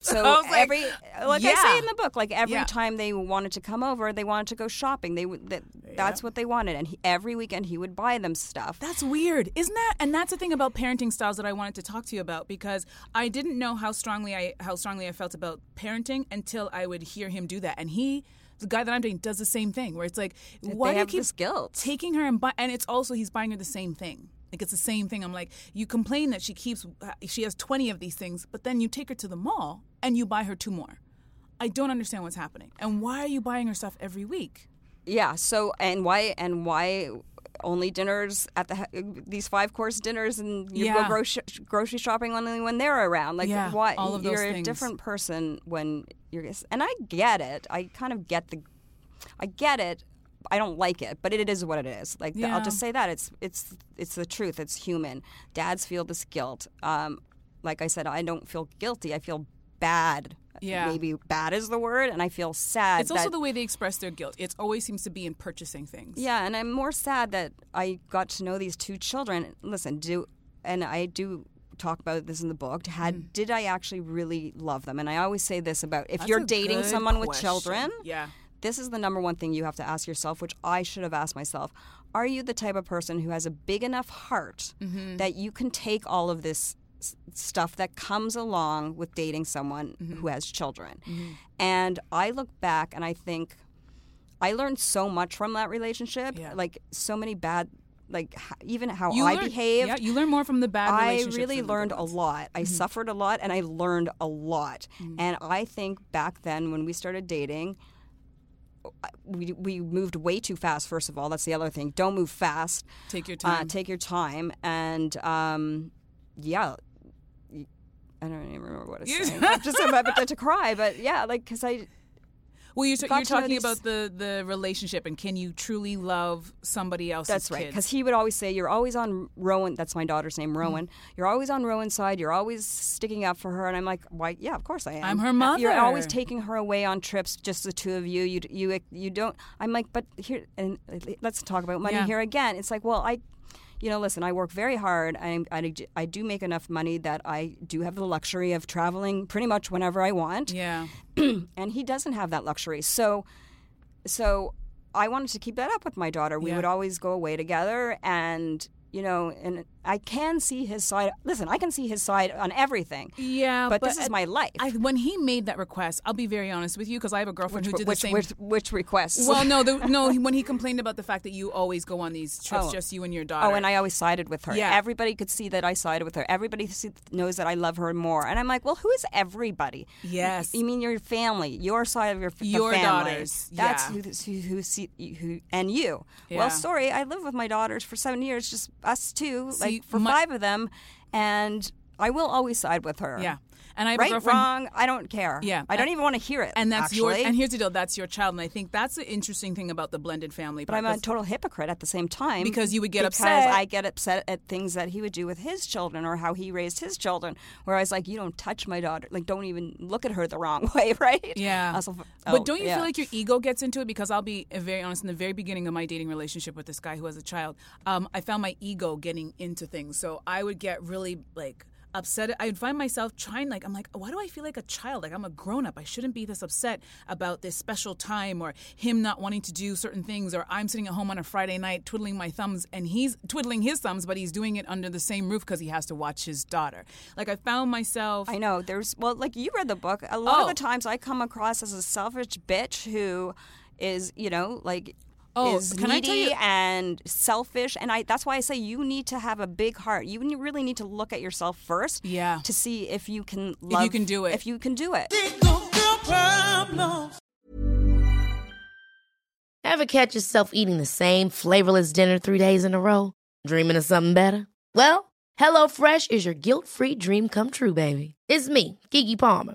S3: So
S1: I was like,
S3: every, like I say in the book, like every
S1: Yeah.
S3: time they wanted to come over, they wanted to go shopping. They would that, that's what they wanted, and he, every weekend he would buy them stuff.
S1: That's weird, isn't that? And that's the thing about parenting styles that I wanted to talk to you about because I didn't know how strongly I how strongly I felt about parenting until I would hear him do that. And he, the guy that I'm dating, does the same thing. Where it's like, why
S3: they
S1: do you
S3: have
S1: keep
S3: this guilt.
S1: taking her and buy? And it's also he's buying her the same thing. Like it's the same thing. I'm like, you complain that she keeps uh, she has 20 of these things, but then you take her to the mall and you buy her two more. I don't understand what's happening. And why are you buying her stuff every week?
S3: Yeah. So and why and why only dinners at the uh, these five course dinners and you
S1: Yeah.
S3: go grocery grocery shopping only when they're around. Like
S1: Yeah,
S3: why
S1: all of those
S3: you're a different person when you're and I get it. I kind of get the I get it. I don't like it, but it is what it is. Like
S1: Yeah.
S3: I'll just say that it's it's it's the truth. It's human. Dads feel this guilt. Um, like I said, I don't feel guilty. I feel bad.
S1: Yeah.
S3: Maybe bad is the word, and I feel sad.
S1: It's also the way they express their guilt. It always seems to be in purchasing things.
S3: yeah, and I'm more sad that I got to know these two children. Listen, do and I do talk about this in the book. Had did I actually really love them? And I always say this about if
S1: Mm. That's
S3: you're dating someone with children,
S1: Yeah.
S3: This is the number one thing you have to ask yourself, which I should have asked myself. Are you the type of person who has a big enough heart
S1: Mm-hmm.
S3: that you can take all of this s- stuff that comes along with dating someone
S1: Mm-hmm.
S3: who has children? And I look back and I think I learned so much from that relationship.
S1: Yeah.
S3: Like so many bad, like even how
S1: You
S3: I
S1: learn-
S3: behaved.
S1: Yeah, you learn more from the bad
S3: I really learned a.
S1: Mm-hmm.
S3: lot. I suffered a lot and I learned a lot. And I think back then when we started dating, we, we moved way too fast, first of all. That's the other thing. Don't move fast.
S1: Take your
S3: Uh,
S1: time.
S3: take your time. And um, yeah. I don't even remember what I was saying. <laughs> I'm just about to cry, but yeah, like because I
S1: well, you're,
S3: got
S1: you're talking
S3: these-
S1: about the, the relationship and can you truly love somebody else's
S3: That's right. Because he would always say, "You're always on Rowan." That's my daughter's name, Rowan.
S1: Mm-hmm.
S3: You're always on Rowan's side. You're always sticking up for her. And I'm like, "Why? Yeah, of course I am.
S1: I'm her mother.
S3: You're always taking her away on trips, just the two of you. You you you don't." I'm like, "But here, and let's talk about money
S1: Yeah.
S3: here again." It's like, well, I. You know, listen. I work very hard. I, I, I do make enough money that I do have the luxury of traveling pretty much whenever I want
S1: yeah. <clears throat>
S3: and he doesn't have that luxury. So, so I wanted to keep that up with my daughter. We
S1: Yeah.
S3: would always go away together, and you know, and I can see his side. Listen, I can see his side on everything.
S1: Yeah,
S3: but, this is my life.
S1: I, when he made that request, I'll be very honest with you because I have a girlfriend who did
S3: which,
S1: the same.
S3: which, which requests?
S1: well, no, the, no. <laughs> When he complained about the fact that you always go on these trips,
S3: Oh.
S1: just you and your oh, daughter.
S3: Oh, and I always sided with her.
S1: Yeah.
S3: Everybody could see that I sided with her. Everybody see, knows that I love her more. And I'm like, well, who is everybody?
S1: Yes.
S3: You mean your family, your side of your
S1: Your
S3: family.
S1: daughters,
S3: That's
S1: yeah.
S3: who, who, who see who and you.
S1: Yeah.
S3: Well, sorry, I lived with my daughters for seven years, just us two,
S1: See,
S3: like for five of them, and I will always side with her.
S1: yeah, and I have a girlfriend.
S3: wrong, I don't care.
S1: Yeah.
S3: I don't even want to hear it.
S1: And that's your
S3: actually.
S1: and here's the deal. That's your child, and I think that's the interesting thing about the blended family.
S3: But I'm a total hypocrite at the same time
S1: Because you would get
S3: because
S1: upset.
S3: I get upset at things that he would do with his children or how he raised his children. Where I was like, you don't touch my daughter. Like, don't even look at her the wrong <laughs> way, right?
S1: Yeah.
S3: Was like,
S1: but
S3: oh,
S1: don't you
S3: yeah.
S1: feel like your ego gets into it? Because I'll be very honest, in the very beginning of my dating relationship with this guy who has a child, um, I found my ego getting into things. So I would get really like upset. I would find myself trying like I'm like, why do I feel like a child? Like I'm a grown up. I shouldn't be this upset about this special time or him not wanting to do certain things or I'm sitting at home on a Friday night twiddling my thumbs and he's twiddling his thumbs, but he's doing it under the same roof because he has to watch his daughter. Like I found myself.
S3: I know. There's well, like you read the book. A lot
S1: Oh.
S3: of the times I come across as a selfish bitch who is, you know, like.
S1: Oh,
S3: is
S1: can I tell
S3: needy
S1: you-
S3: and selfish, and I. That's why I say you need to have a big heart. You really need to look at yourself first,
S1: Yeah.
S3: to see if you can. love, if you
S1: can do it.
S3: If you can do it.
S2: Single girl.
S5: Ever catch yourself eating the same flavorless dinner three days in a row? Dreaming of something better? Well, HelloFresh is your guilt-free dream come true, baby. It's me, Keke Palmer.